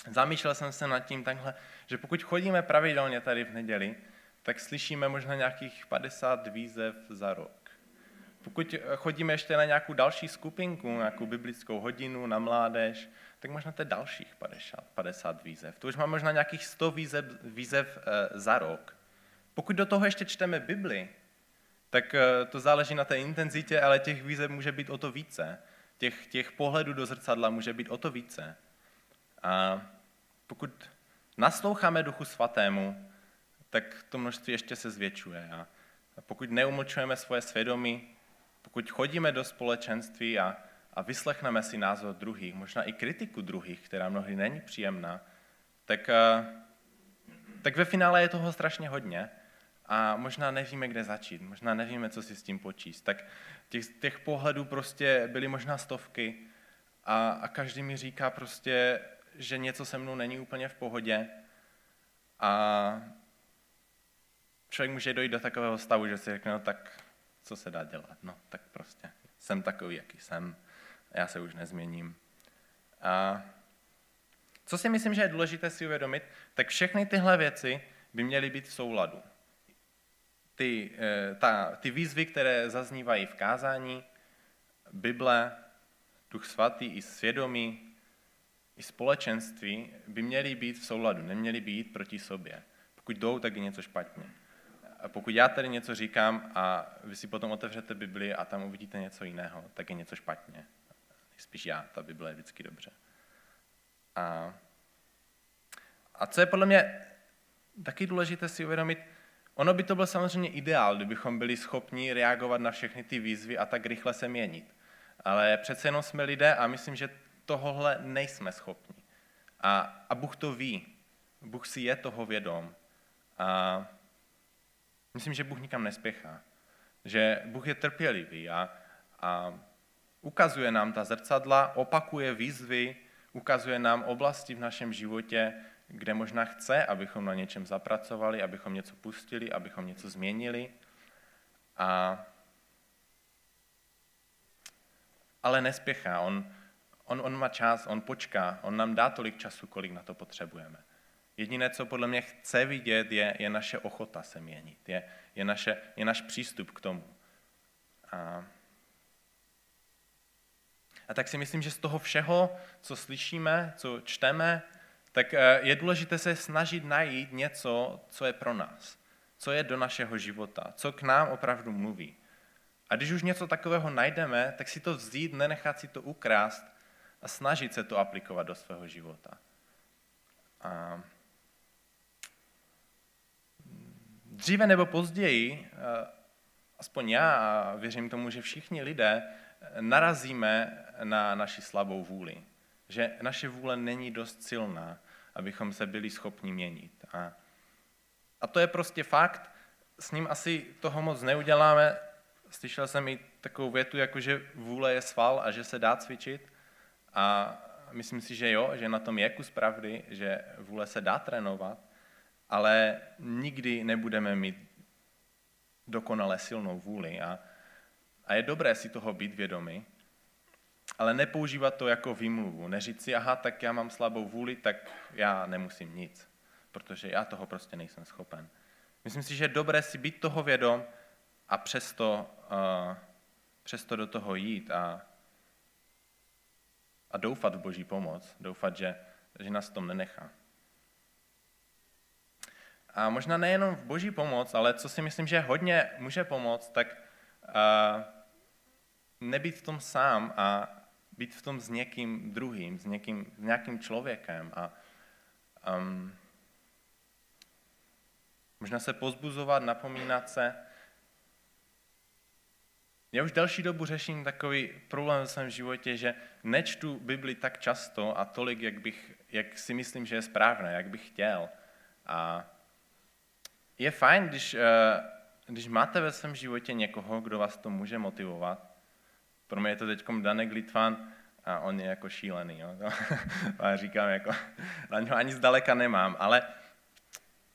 zamýšlel jsem se nad tím takhle, že pokud chodíme pravidelně tady v neděli, tak slyšíme možná nějakých 50 výzev za rok. Pokud chodíme ještě na nějakou další skupinku, nějakou biblickou hodinu na mládež, tak možná to je dalších 50, 50 výzev. To už má možná nějakých 100 výzev, výzev e, za rok. Pokud do toho ještě čteme Bibli, tak e, to záleží na té intenzitě, ale těch výzev může být o to více. Těch, těch pohledů do zrcadla může být o to více. A pokud nasloucháme Duchu Svatému, tak to množství ještě se zvětšuje. A pokud neumlčujeme svoje svědomí, pokud chodíme do společenství a, a vyslechneme si názor druhých, možná i kritiku druhých, která mnohdy není příjemná, tak, eh, tak ve finále je toho strašně hodně a možná nevíme, kde začít, možná nevíme, co si s tím počíst. Tak těch, těch pohledů prostě byly možná stovky a, a každý mi říká prostě, že něco se mnou není úplně v pohodě a člověk může dojít do takového stavu, že si řekne, no tak co se dá dělat, no tak prostě jsem takový, jaký jsem, já se už nezměním. A co si myslím, že je důležité si uvědomit, tak všechny tyhle věci by měly být v souladu. Ty, eh, ta, ty výzvy, které zaznívají v kázání, Bible, Duch Svatý i svědomí, i společenství by měly být v souladu, neměly být proti sobě. Pokud jdou, tak je něco špatně. A pokud já tady něco říkám a vy si potom otevřete Bibli a tam uvidíte něco jiného, tak je něco špatně. Spíš já, ta Bible je vždycky dobře. A, a co je podle mě taky důležité si uvědomit, ono by to byl samozřejmě ideál, kdybychom byli schopni reagovat na všechny ty výzvy a tak rychle se měnit. Ale přece jenom jsme lidé a myslím, že tohohle nejsme schopni. A, a Bůh to ví. Bůh si je toho vědom. A myslím, že Bůh nikam nespěchá. Že Bůh je trpělivý a, a ukazuje nám ta zrcadla, opakuje výzvy, ukazuje nám oblasti v našem životě, kde možná chce, abychom na něčem zapracovali, abychom něco pustili, abychom něco změnili. A, ale nespěchá. On, on, on má čas, on počká, on nám dá tolik času, kolik na to potřebujeme. Jediné, co podle mě chce vidět, je, je naše ochota se měnit, je, je, naše, je náš přístup k tomu. A, a tak si myslím, že z toho všeho, co slyšíme, co čteme, tak eh, je důležité se snažit najít něco, co je pro nás, co je do našeho života, co k nám opravdu mluví. A když už něco takového najdeme, tak si to vzít, nenechat si to ukrást a snažit se to aplikovat do svého života. A dříve nebo později, eh, aspoň já a věřím tomu, že všichni lidé, narazíme na naši slabou vůli. Že naše vůle není dost silná, abychom se byli schopni měnit. A, a to je prostě fakt, s ním asi toho moc neuděláme. Slyšel jsem i takovou větu, jako že vůle je sval a že se dá cvičit. A myslím si, že jo, že na tom je kus pravdy, že vůle se dá trénovat, ale nikdy nebudeme mít dokonale silnou vůli. A, a je dobré si toho být vědomi, ale nepoužívat to jako výmluvu. Neříct si, aha, tak já mám slabou vůli, tak já nemusím nic, protože já toho prostě nejsem schopen. Myslím si, že je dobré si být toho vědom a přesto, uh, přesto do toho jít a, a doufat v Boží pomoc, doufat, že, že nás tom nenechá. A možná nejenom v Boží pomoc, ale co si myslím, že hodně může pomoct, tak uh, nebýt v tom sám a být v tom s někým druhým, s, někým, s nějakým člověkem a um, možná se pozbuzovat, napomínat se. Já už další dobu řeším takový problém ve svém životě, že nečtu Bibli tak často a tolik, jak, bych, jak si myslím, že je správné, jak bych chtěl. A je fajn, když, eh, když máte ve svém životě někoho, kdo vás to může motivovat, pro mě je to teď Danek Litvan a on je jako šílený. Jo? a říkám, jako, na něho ani zdaleka nemám, ale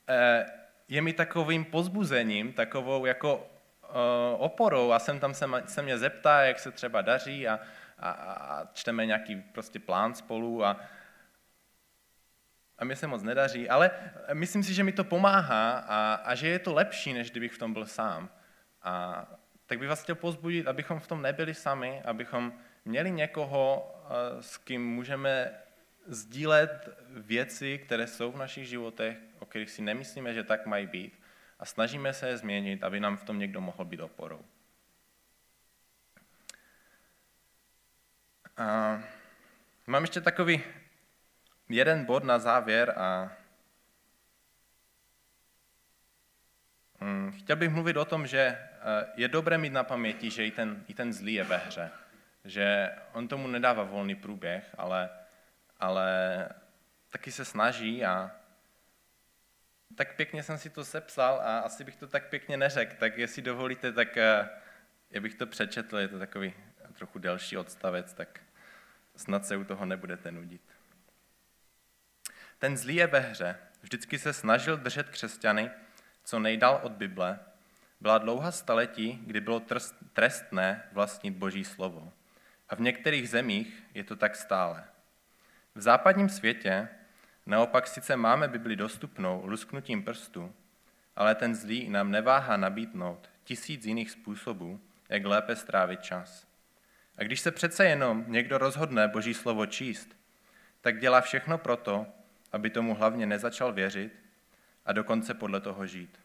eh, je mi takovým pozbuzením, takovou jako oporou a jsem tam se, se mě zeptá, jak se třeba daří a, a, a čteme nějaký prostě plán spolu a, a mě se moc nedaří, ale myslím si, že mi to pomáhá a, a že je to lepší, než kdybych v tom byl sám. A tak bych vás chtěl pozbudit, abychom v tom nebyli sami, abychom měli někoho, eh, s kým můžeme sdílet věci, které jsou v našich životech, o kterých si nemyslíme, že tak mají být a snažíme se je změnit, aby nám v tom někdo mohl být oporou. A mám ještě takový jeden bod na závěr a mm, chtěl bych mluvit o tom, že eh, je dobré mít na paměti, že i ten, i ten zlý je ve hře. že on tomu nedává volný průběh, ale, ale taky se snaží a tak pěkně jsem si to sepsal a asi bych to tak pěkně neřekl, tak jestli dovolíte, tak eh, já bych to přečetl, je to takový trochu delší odstavec, tak snad se u toho nebudete nudit. Ten zlý je ve hře. Vždycky se snažil držet křesťany co nejdál od Bible. Byla dlouhá staletí, kdy bylo trestné vlastnit Boží slovo. A v některých zemích je to tak stále. V západním světě naopak sice máme Bibli dostupnou lusknutím prstu, ale ten zlý nám neváhá nabídnout tisíc jiných způsobů, jak lépe strávit čas. A když se přece jenom někdo rozhodne Boží slovo číst, tak dělá všechno proto, aby tomu hlavně nezačal věřit a dokonce podle toho žít.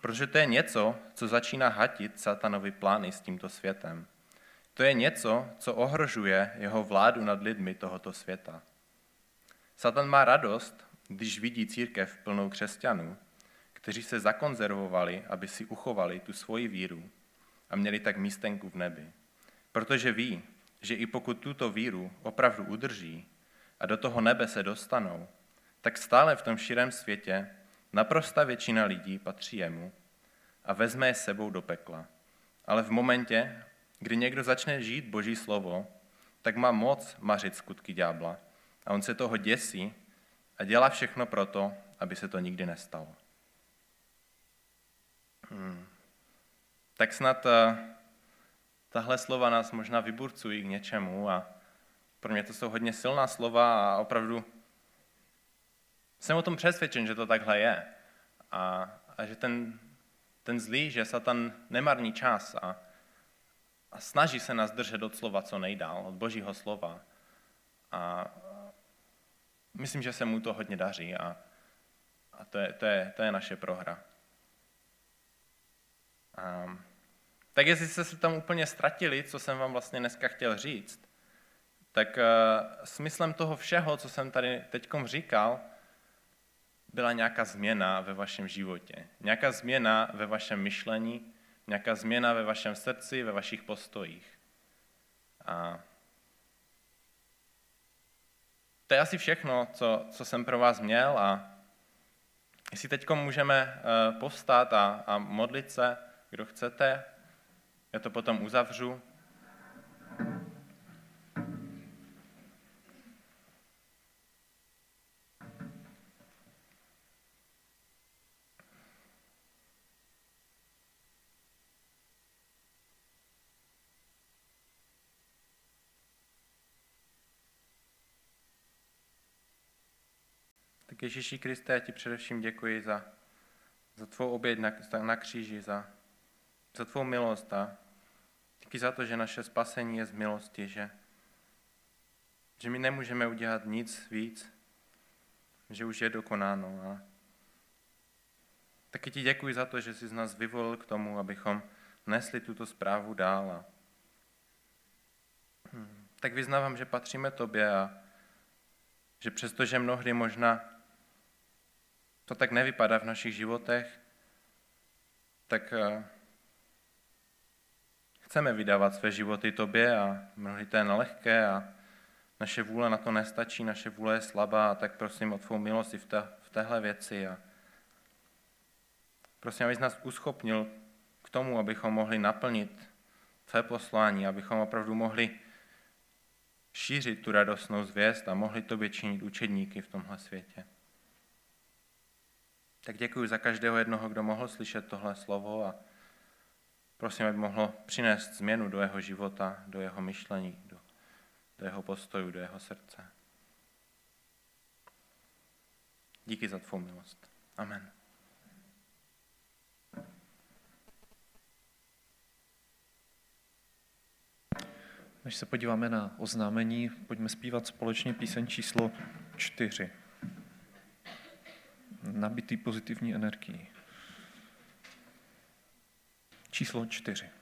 Protože to je něco, co začíná hatit satanovi plány s tímto světem. To je něco, co ohrožuje jeho vládu nad lidmi tohoto světa. Satan má radost, když vidí církev plnou křesťanů, kteří se zakonzervovali, aby si uchovali tu svoji víru a měli tak místenku v nebi. Protože ví, že i pokud tuto víru opravdu udrží a do toho nebe se dostanou, tak stále v tom širém světě naprosta většina lidí patří jemu a vezme je sebou do pekla. Ale v momentě, kdy někdo začne žít Boží slovo, tak má moc mařit skutky ďábla. A on se toho děsí a dělá všechno proto, aby se to nikdy nestalo. Hmm. Tak snad uh, tahle slova nás možná vyburcují k něčemu a pro mě to jsou hodně silná slova a opravdu jsem o tom přesvědčen, že to takhle je. A, a že ten, ten zlý, že Satan nemarní čas a, a snaží se nás držet od slova co nejdál, od božího slova. A myslím, že se mu to hodně daří a, a to, je, to, je, to je naše prohra. A, tak jestli jste se tam úplně ztratili, co jsem vám vlastně dneska chtěl říct, tak uh, smyslem toho všeho, co jsem tady teď říkal, byla nějaká změna ve vašem životě. Nějaká změna ve vašem myšlení, nějaká změna ve vašem srdci, ve vašich postojích. A to je asi všechno, co, co jsem pro vás měl a jestli teď můžeme eh, povstat a, a modlit se, kdo chcete, já to potom uzavřu. Ježíši Kriste, já ti především děkuji za, za tvou oběť na, na kříži, za, za tvou milost a díky za to, že naše spasení je z milosti, že, že my nemůžeme udělat nic víc, že už je dokonáno. A taky ti děkuji za to, že jsi z nás vyvolil k tomu, abychom nesli tuto zprávu dál. A, hm, tak vyznávám, že patříme tobě a že přestože mnohdy možná to tak nevypadá v našich životech, tak eh, chceme vydávat své životy tobě a mnohdy to je nelehké a naše vůle na to nestačí, naše vůle je slabá a tak prosím o tvou milost i v, te, v téhle věci a prosím, abys nás uschopnil k tomu, abychom mohli naplnit tvé poslání, abychom opravdu mohli šířit tu radostnou zvěst a mohli tobě činit učedníky v tomhle světě. Tak děkuji za každého jednoho, kdo mohl slyšet tohle slovo a prosím, aby mohlo přinést změnu do jeho života, do jeho myšlení, do, do jeho postoju, do jeho srdce. Díky za tvou milost. Amen. Než se podíváme na oznámení, pojďme zpívat společně píseň číslo čtyři nabitý pozitivní energií. Číslo čtyři.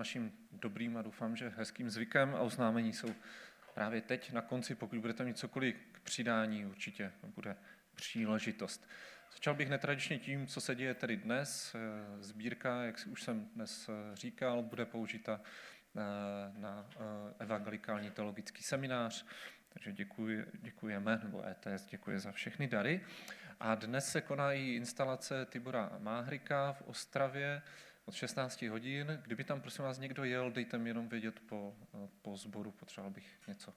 Naším dobrým a doufám, že hezkým zvykem a oznámení jsou právě teď na konci, pokud budete mít cokoliv k přidání, určitě bude příležitost. Začal bych netradičně tím, co se děje tedy dnes. Sbírka, jak už jsem dnes říkal, bude použita na evangelikální teologický seminář. Takže děkuji, děkujeme, nebo ETS děkuje za všechny dary. A dnes se konají instalace Tibora Máhrika v Ostravě od 16 hodin. Kdyby tam, prosím vás, někdo jel, dejte mi jenom vědět po, po sboru, potřeboval bych něco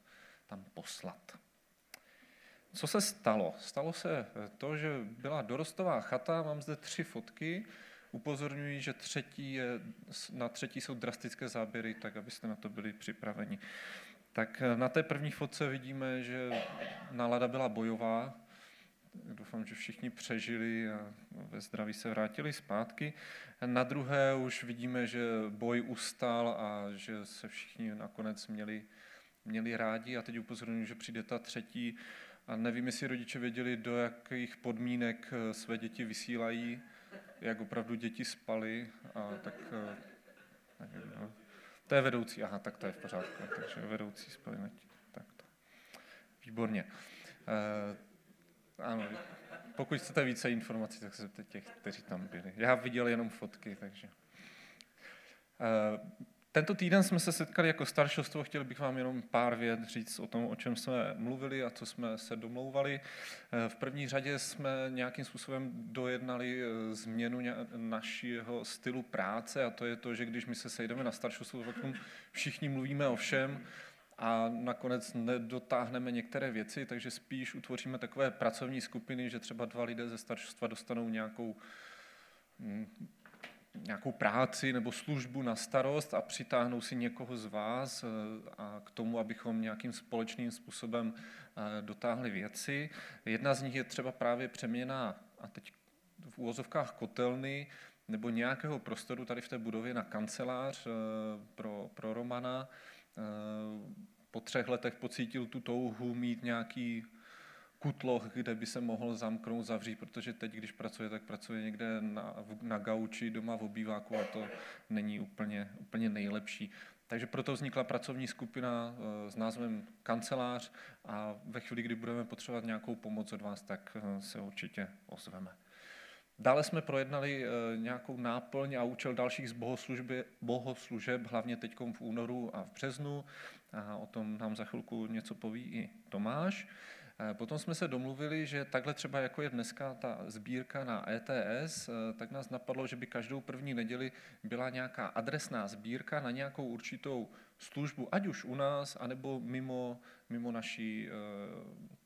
tam poslat. Co se stalo? Stalo se to, že byla dorostová chata, mám zde tři fotky, upozorňuji, že třetí je, na třetí jsou drastické záběry, tak abyste na to byli připraveni. Tak na té první fotce vidíme, že nálada byla bojová. Doufám, že všichni přežili a ve zdraví se vrátili zpátky. Na druhé už vidíme, že boj ustal a že se všichni nakonec měli, měli rádi. A teď upozorňuji, že přijde ta třetí. A nevím, jestli rodiče věděli, do jakých podmínek eh, své děti vysílají, jak opravdu děti spaly. A tak eh, nevím, no. To je vedoucí, aha, tak to je v pořádku. Takže vedoucí spojení. Tak to. Výborně. Ano, pokud chcete více informací, tak se zeptejte těch, kteří tam byli. Já viděl jenom fotky, takže. Uh, tento týden jsme se setkali jako staršostvo, chtěl bych vám jenom pár vět říct o tom, o čem jsme mluvili a co jsme se domlouvali. Eh, v první řadě jsme nějakým způsobem dojednali eh, změnu našeho stylu práce a to je to, že když my se sejdeme na staršostvo, tak všichni mluvíme o všem, a nakonec nedotáhneme některé věci, takže spíš utvoříme takové pracovní skupiny, že třeba dva lidé ze staršostva dostanou nějakou hm, nějakou práci nebo službu na starost a přitáhnou si někoho z vás eh, a k tomu, abychom nějakým společným způsobem eh, dotáhli věci. Jedna z nich je třeba právě přeměna, a teď v úvozovkách kotelny, nebo nějakého prostoru tady v té budově na kancelář eh, pro, pro Romana. Po třech letech pocítil tu touhu mít nějaký kutloch, kde by se mohl zamknout, zavřít, protože teď, když pracuje, tak pracuje někde na, na gauči, doma v obýváku a to není úplně, úplně nejlepší. Takže proto vznikla pracovní skupina eh, s názvem Kancelář a ve chvíli, kdy budeme potřebovat nějakou pomoc od vás, tak eh, se určitě ozveme. Dále jsme projednali eh, nějakou náplň a účel dalších bohoslužeb, hlavně teď v únoru a v březnu. A o tom nám za chvilku něco poví i Tomáš. Eh, potom jsme se domluvili, že takhle třeba jako je dneska ta sbírka na ETS, eh, tak nás napadlo, že by každou první neděli byla nějaká adresná sbírka na nějakou určitou službu, ať už u nás, anebo mimo, mimo naší eh,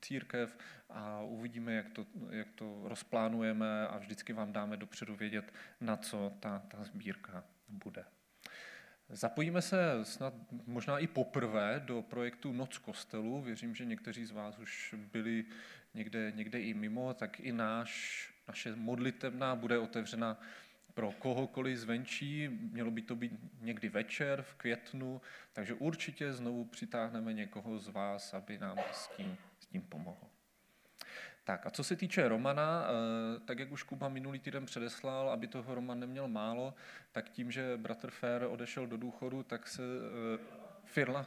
církev a uvidíme, jak to, jak to rozplánujeme a vždycky vám dáme dopředu vědět, na co ta, ta sbírka bude. Zapojíme se snad možná i poprvé do projektu Noc kostelu. Věřím, že někteří z vás už byli někde, někde i mimo, tak i náš, naše modlitevná bude otevřena pro kohokoliv zvenčí. Mělo by to být někdy večer v květnu, takže určitě znovu přitáhneme někoho z vás, aby nám s tím, s tím pomohl. Tak a co se týče Romana, eh, tak jak už Kuba minulý týden předeslal, aby toho Roman neměl málo, tak tím, že bratr Fair odešel do důchodu, tak se uh, Firla...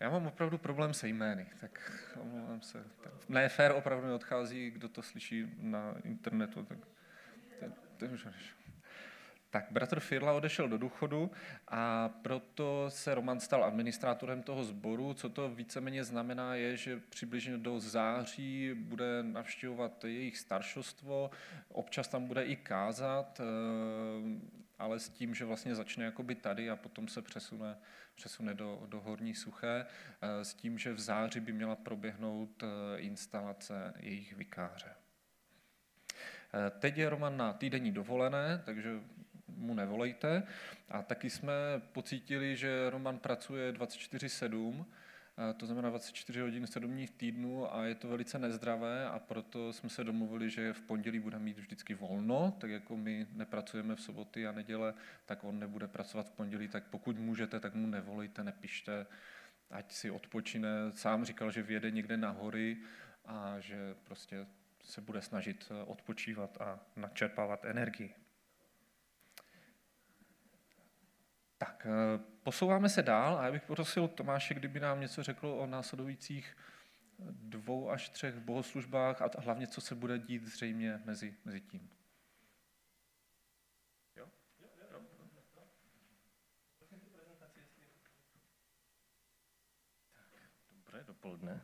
Já mám opravdu problém se jmény, tak omlouvám se. Ne, Fair opravdu neodchází, kdo to slyší na internetu, tak to, to, to, tak bratr Firla odešel do důchodu a proto se Roman stal administrátorem toho sboru. Co to víceméně znamená, je, že přibližně do září bude navštěvovat jejich staršostvo, občas tam bude i kázat, eh, ale s tím, že vlastně začne jakoby tady a potom se přesune, přesune do, do Horní Suché, eh, s tím, že v září by měla proběhnout eh, instalace jejich vikáře. Teď je Roman na týdenní dovolené, takže mu nevolejte. A taky jsme pocítili, že Roman pracuje 24-7, to znamená 24 hodin 7 dní v týdnu a je to velice nezdravé a proto jsme se domluvili, že v pondělí bude mít vždycky volno, tak jako my nepracujeme v soboty a neděle, tak on nebude pracovat v pondělí, tak pokud můžete, tak mu nevolejte, nepište, ať si odpočine. Sám říkal, že vyjede někde na hory a že prostě se bude snažit odpočívat a načerpávat energii. Tak, eh, posouváme se dál a já bych prosil Tomáše, kdyby nám něco řekl o následujících dvou až třech bohoslužbách a hlavně, co se bude dít zřejmě mezi, mezi tím. Dobré dopoledne.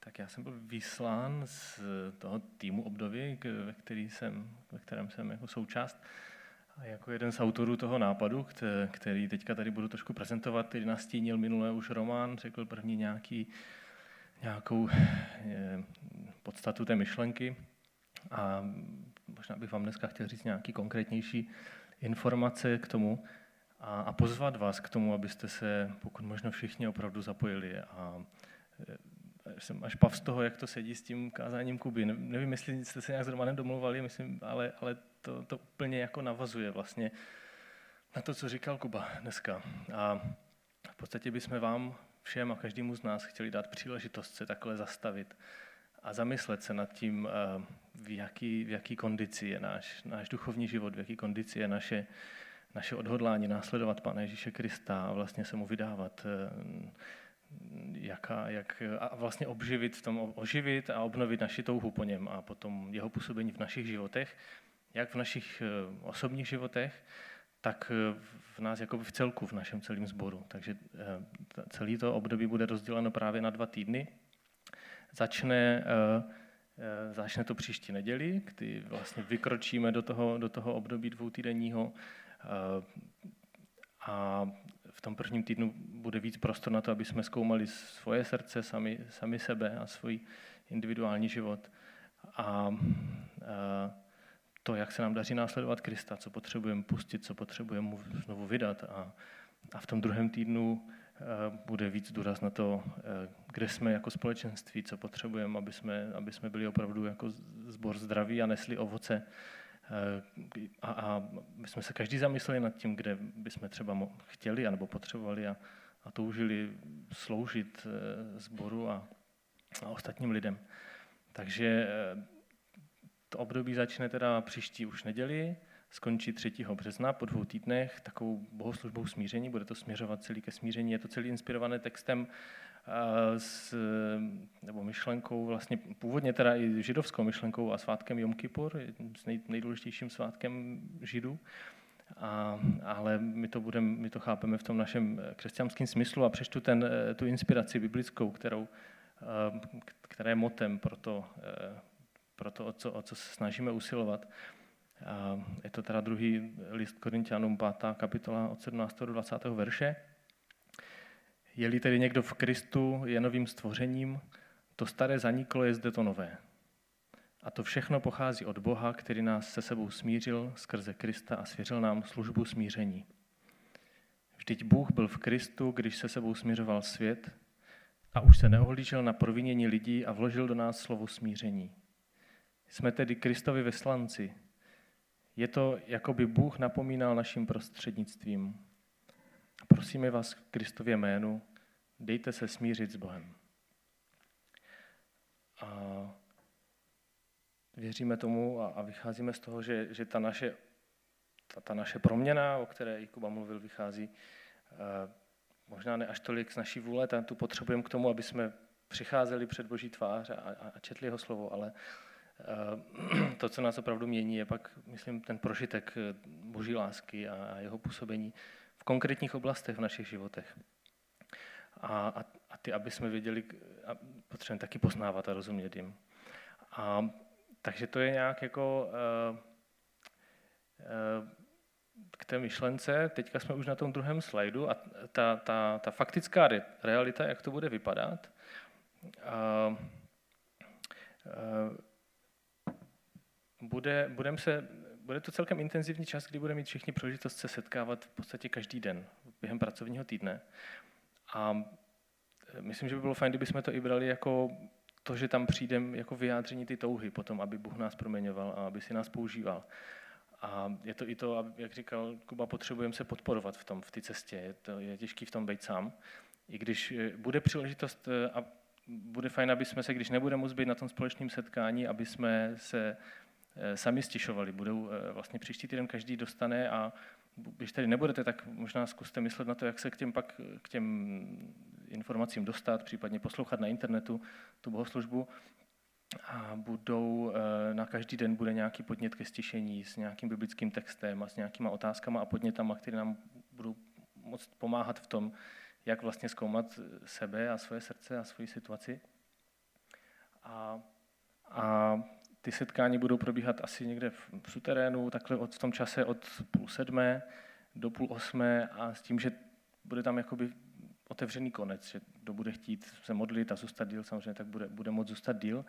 Tak já jsem byl vyslán z toho týmu obdovy, ve, který jsem, ve kterém jsem jako součást. A jako jeden z autorů toho nápadu, který teďka tady budu trošku prezentovat, který nastínil minulé už román, řekl první nějaký, nějakou je, podstatu té myšlenky. A možná bych vám dneska chtěl říct nějaký konkrétnější informace k tomu a, a pozvat vás k tomu, abyste se pokud možno všichni opravdu zapojili. A e, jsem až pav z toho, jak to sedí s tím kázáním Kuby. Nevím, jestli jste se nějak s Romanem domluvali, myslím, ale, ale to, to úplně jako navazuje vlastně na to, co říkal Kuba dneska. A v podstatě bychom vám všem a každému z nás chtěli dát příležitost se takhle zastavit a zamyslet se nad tím, e, v jaký, v jaký kondici je náš, náš duchovní život, v jaký kondici je naše, naše odhodlání následovat Pana Ježíše Krista a vlastně se mu vydávat, eh, jaká, jak, a vlastně obživit v tom, oživit a obnovit naši touhu po něm a potom jeho působení v našich životech, jak v našich eh, osobních životech, tak eh, v nás jako v celku, v našem celém sboru. Takže celý to období bude rozděleno právě na dva týdny. Začne, začne to příští neděli, kdy vlastně vykročíme do toho, do toho období dvoutýdenního a v tom prvním týdnu bude víc prostor na to, aby jsme zkoumali svoje srdce, sami, sami sebe a svůj individuální život. A, to, jak se nám daří následovat Krista, co potřebujeme pustit, co potřebujeme mu znovu vydat. A, a v tom druhém týdnu bude víc důraz na to, kde jsme jako společenství, co potřebujeme, aby jsme, aby jsme byli opravdu jako zbor zdraví a nesli ovoce Eh, a, a my jsme se každý zamysleli nad tím, kde bychom třeba chtěli anebo potřebovali a, a toužili sloužit sboru eh, a, a ostatním lidem. Takže eh, to období začne teda příští už neděli, skončí 3. března po dvou týdnech takovou bohoslužbou smíření, bude to směřovat celý ke smíření, je to celý inspirované textem s, nebo myšlenkou, vlastně původně teda i židovskou myšlenkou a svátkem Jom Kippur, s nej, nejdůležitějším svátkem židů. A, ale my to, budem, my to chápeme v tom našem křesťanském smyslu a přečtu ten, tu inspiraci biblickou, kterou, která je motem pro to, pro to o, co, o co se snažíme usilovat. A je to teda druhý list Korintianům, 5. kapitola od 17. do 20. verše. Je-li tedy někdo v Kristu je novým stvořením, to staré zaniklo, je zde to nové. A to všechno pochází od Boha, který nás se sebou smířil skrze Krista a svěřil nám službu smíření. Vždyť Bůh byl v Kristu, když se sebou směřoval svět a už se neohlížel na provinění lidí a vložil do nás slovo smíření. Jsme tedy Kristovi veslanci. Je to, jako by Bůh napomínal naším prostřednictvím. Prosíme vás v Kristově jménu, dejte se smířit s Bohem. A věříme tomu a, a vycházíme z toho, že, že ta, naše, ta, ta naše proměna, o které i Kuba mluvil, vychází uh, možná ne až tolik z naší vůle, tam tu potřebujeme k tomu, aby jsme přicházeli před Boží tvář a, a četli jeho slovo, ale to, co nás opravdu mění, je pak, myslím, ten prožitek Boží lásky a, jeho působení v konkrétních oblastech v našich životech. A, a, a ty, aby jsme věděli, potřebujeme taky poznávat a rozumět jim. A, takže to je nějak jako uh, k té myšlence. Teďka jsme už na tom druhém slajdu a ta, ta, ta faktická re, realita, jak to bude vypadat, bude, budeme se bude to celkem intenzivní čas, kdy budeme mít všichni příležitost se setkávat v podstatě každý den během pracovního týdne. A e, myslím, že by bylo fajn, kdybychom to i brali jako to, že tam přijdeme jako vyjádření ty touhy potom, aby Bůh nás proměňoval a aby si nás používal. A je to i to, jak říkal Kuba, potřebujeme se podporovat v tom, v té cestě. Je, to, je těžký v tom být sám. I když e, bude příležitost e, a bude fajn, aby jsme se, když nebudeme moct být na tom společném setkání, aby jsme se sami stěžovali. Budou eh, vlastně příští týden každý dostane a když tady nebudete, tak možná zkuste myslet na to, jak se k těm pak k těm informacím dostat, případně poslouchat na internetu tu bohoslužbu. A budou, eh, na každý den bude nějaký podnět ke stišení s nějakým biblickým textem a s nějakýma otázkama a podnětama, které nám budou moc pomáhat v tom, jak vlastně zkoumat sebe a svoje srdce a svoji situaci. A, a ty setkání budou probíhat asi někde v, suterénu, takhle od, v tom čase od půl sedmé do půl osmé a s tím, že bude tam jakoby otevřený konec, že kdo bude chtít se modlit a zůstat díl, samozřejmě tak bude, bude moct zůstat díl.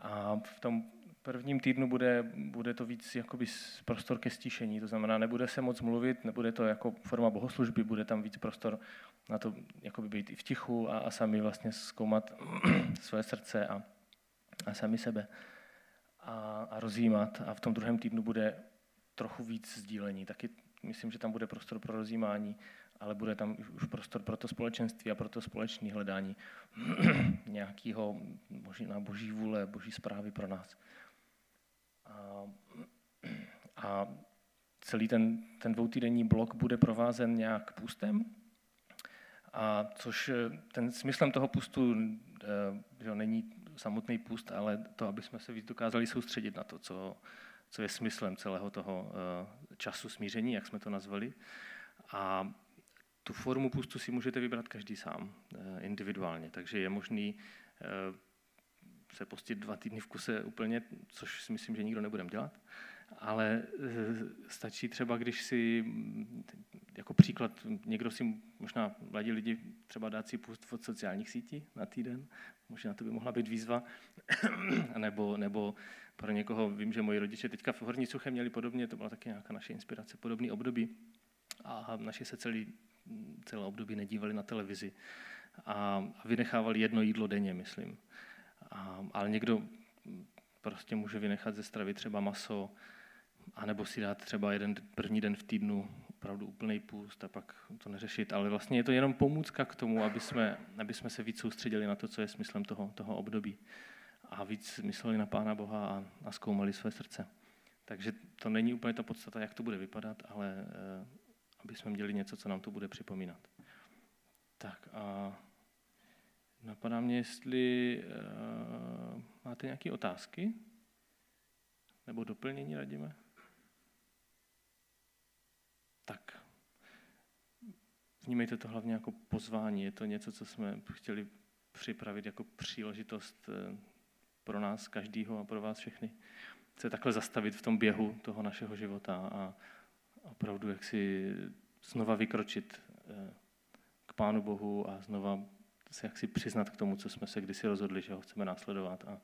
A v tom prvním týdnu bude, bude to víc jakoby prostor ke stišení, to znamená, nebude se moc mluvit, nebude to jako forma bohoslužby, bude tam víc prostor na to jakoby být i v tichu a, a sami vlastně zkoumat své srdce a, a sami sebe a, a rozjímat. A v tom druhém týdnu bude trochu víc sdílení. Taky myslím, že tam bude prostor pro rozjímání, ale bude tam už prostor pro to společenství a pro to společné hledání nějakého možná boží vůle, boží zprávy pro nás. A, a celý ten, ten dvoutýdenní blok bude provázen nějak půstem, a což ten smyslem toho pustu eh, že není samotný půst, ale to, aby jsme se víc dokázali soustředit na to, co, co je smyslem celého toho eh, času smíření, jak jsme to nazvali. A tu formu pustu si můžete vybrat každý sám, eh, individuálně, takže je možný se postit dva týdny v kuse úplně, což si myslím, že nikdo nebudeme dělat, ale stačí třeba, když si, jako příklad, někdo si možná mladí lidi třeba dát si pust od sociálních sítí na týden, možná to by mohla být výzva, nebo, nebo pro někoho, vím, že moji rodiče teďka v Horní Suche měli podobně, to byla taky nějaká naše inspirace, podobný období a naši se celý, celé období nedívali na televizi a vynechávali jedno jídlo denně, myslím. A, ale někdo prostě může vynechat ze stravy třeba maso, anebo si dát třeba jeden první den v týdnu opravdu úplný půst a pak to neřešit. Ale vlastně je to jenom pomůcka k tomu, aby jsme, aby jsme se víc soustředili na to, co je smyslem toho, toho období. A víc mysleli na Pána Boha a, a zkoumali své srdce. Takže to není úplně ta podstata, jak to bude vypadat, ale eh, aby jsme měli něco, co nám to bude připomínat. Tak a napadá mě, jestli uh, máte nějaké otázky nebo doplnění, radíme? Tak vnímejte to hlavně jako pozvání. Je to něco, co jsme chtěli připravit jako příležitost eh, pro nás každýho a pro vás všechny. Se takhle zastavit v tom běhu toho našeho života a opravdu jak si znova vykročit eh, k Pánu Bohu a znova se jaksi přiznat k tomu, co jsme se kdysi rozhodli, že ho chceme následovat. A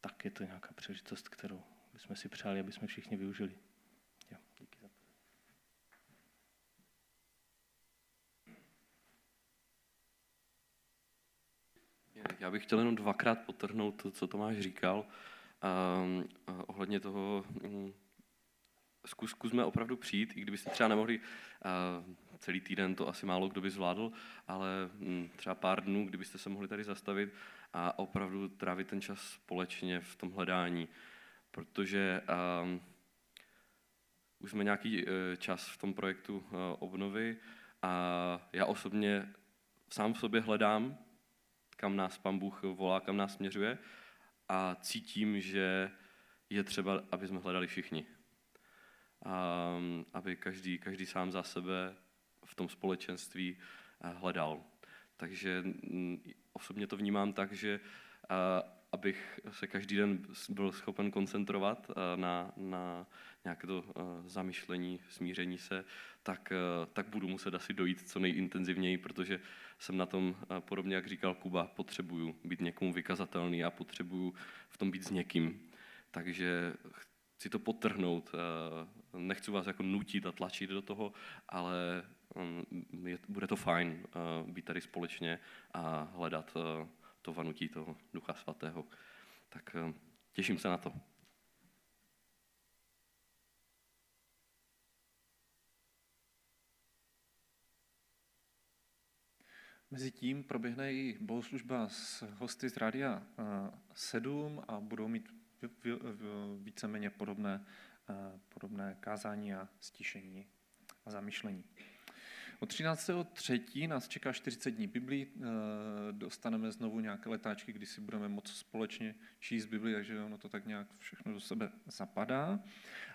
tak je to nějaká příležitost, kterou bychom si přáli, aby jsme všichni využili. Já bych chtěl jenom dvakrát potrhnout to, co Tomáš říkal, um, ohledně toho, um, zkus, zkusme opravdu přijít, i kdybyste třeba nemohli uh, celý týden, to asi málo kdo by zvládl, ale um, třeba pár dnů, kdybyste se mohli tady zastavit a opravdu trávit ten čas společně v tom hledání, protože um, už jsme nějaký uh, čas v tom projektu uh, obnovy a já osobně sám v sobě hledám kam nás pan Bůh volá, kam nás směřuje a cítím, že je třeba, aby jsme hledali všichni. A, aby každý, každý sám za sebe v tom společenství eh, hledal. Takže mm, osobně to vnímám tak, že eh, abych se každý den byl schopen koncentrovat eh, na, na nějaké to zamyšlení, smíření se, tak, tak budu muset asi dojít co nejintenzivněji, protože jsem na tom, podobně jak říkal Kuba, potřebuju být někomu vykazatelný a potřebuju v tom být s někým. Takže chci to potrhnout, nechci vás jako nutit a tlačit do toho, ale mm, je, bude to fajn být tady společně a hledat to vanutí toho Ducha Svatého. Tak těším se na to. Mezitím proběhne i bohoslužba s hosty z Rádia 7 a budou mít víceméně podobné podobné kázání a stišení a zamyšlení. Od 13.3. nás čeká 40 dní Biblii, eh, dostaneme znovu nějaké letáčky, kdy si budeme moct společně číst Bibli, takže ono to tak nějak všechno do sebe zapadá.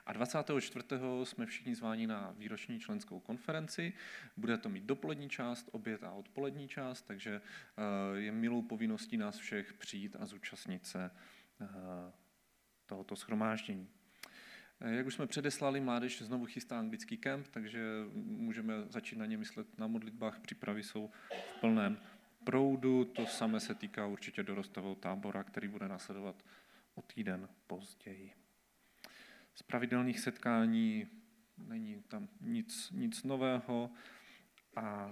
A 24. jsme všichni zváni na výroční členskou konferenci. Bude to mít dopolední část, oběd a odpolední část, takže eh, je milou povinností nás všech přijít a zúčastnit se eh, tohoto schromáždění. Eh, jak už jsme předeslali, mládež znovu chystá anglický kemp, takže můžeme začít na ně myslet na modlitbách. Přípravy jsou v plném proudu. To samé se týká určitě dorostového tábora, který bude následovat o týden později. Z pravidelných setkání není tam nic, nic nového a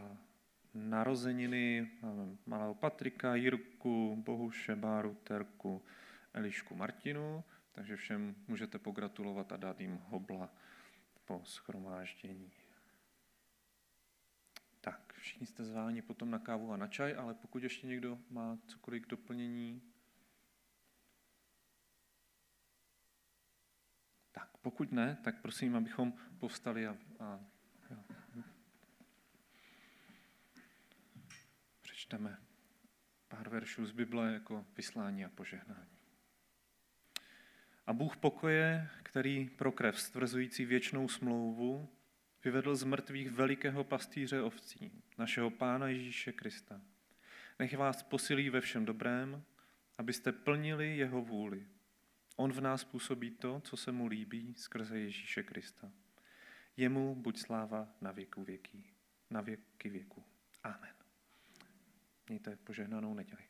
narozeniny máme malého Patrika, Jirku, Bohuše, Báru, Terku, Elišku, Martinu. Takže všem můžete pogratulovat a dát jim hobla po schromáždění. Tak, všichni jste zváni potom na kávu a na čaj, ale pokud ještě někdo má cokoliv k doplnění, tak pokud ne, tak prosím, abychom povstali a, a jo. přečteme pár veršů z Bible jako vyslání a požehnání. A Bůh pokoje, který pro krev stvrzující věčnou smlouvu vyvedl z mrtvých velikého pastýře ovcí, našeho Pána Ježíše Krista. Nech vás posilí ve všem dobrém, abyste plnili jeho vůli. On v nás působí to, co se mu líbí skrze Ježíše Krista. Jemu buď sláva na věku věký, na věky věku. Amen. Mějte požehnanou neděli.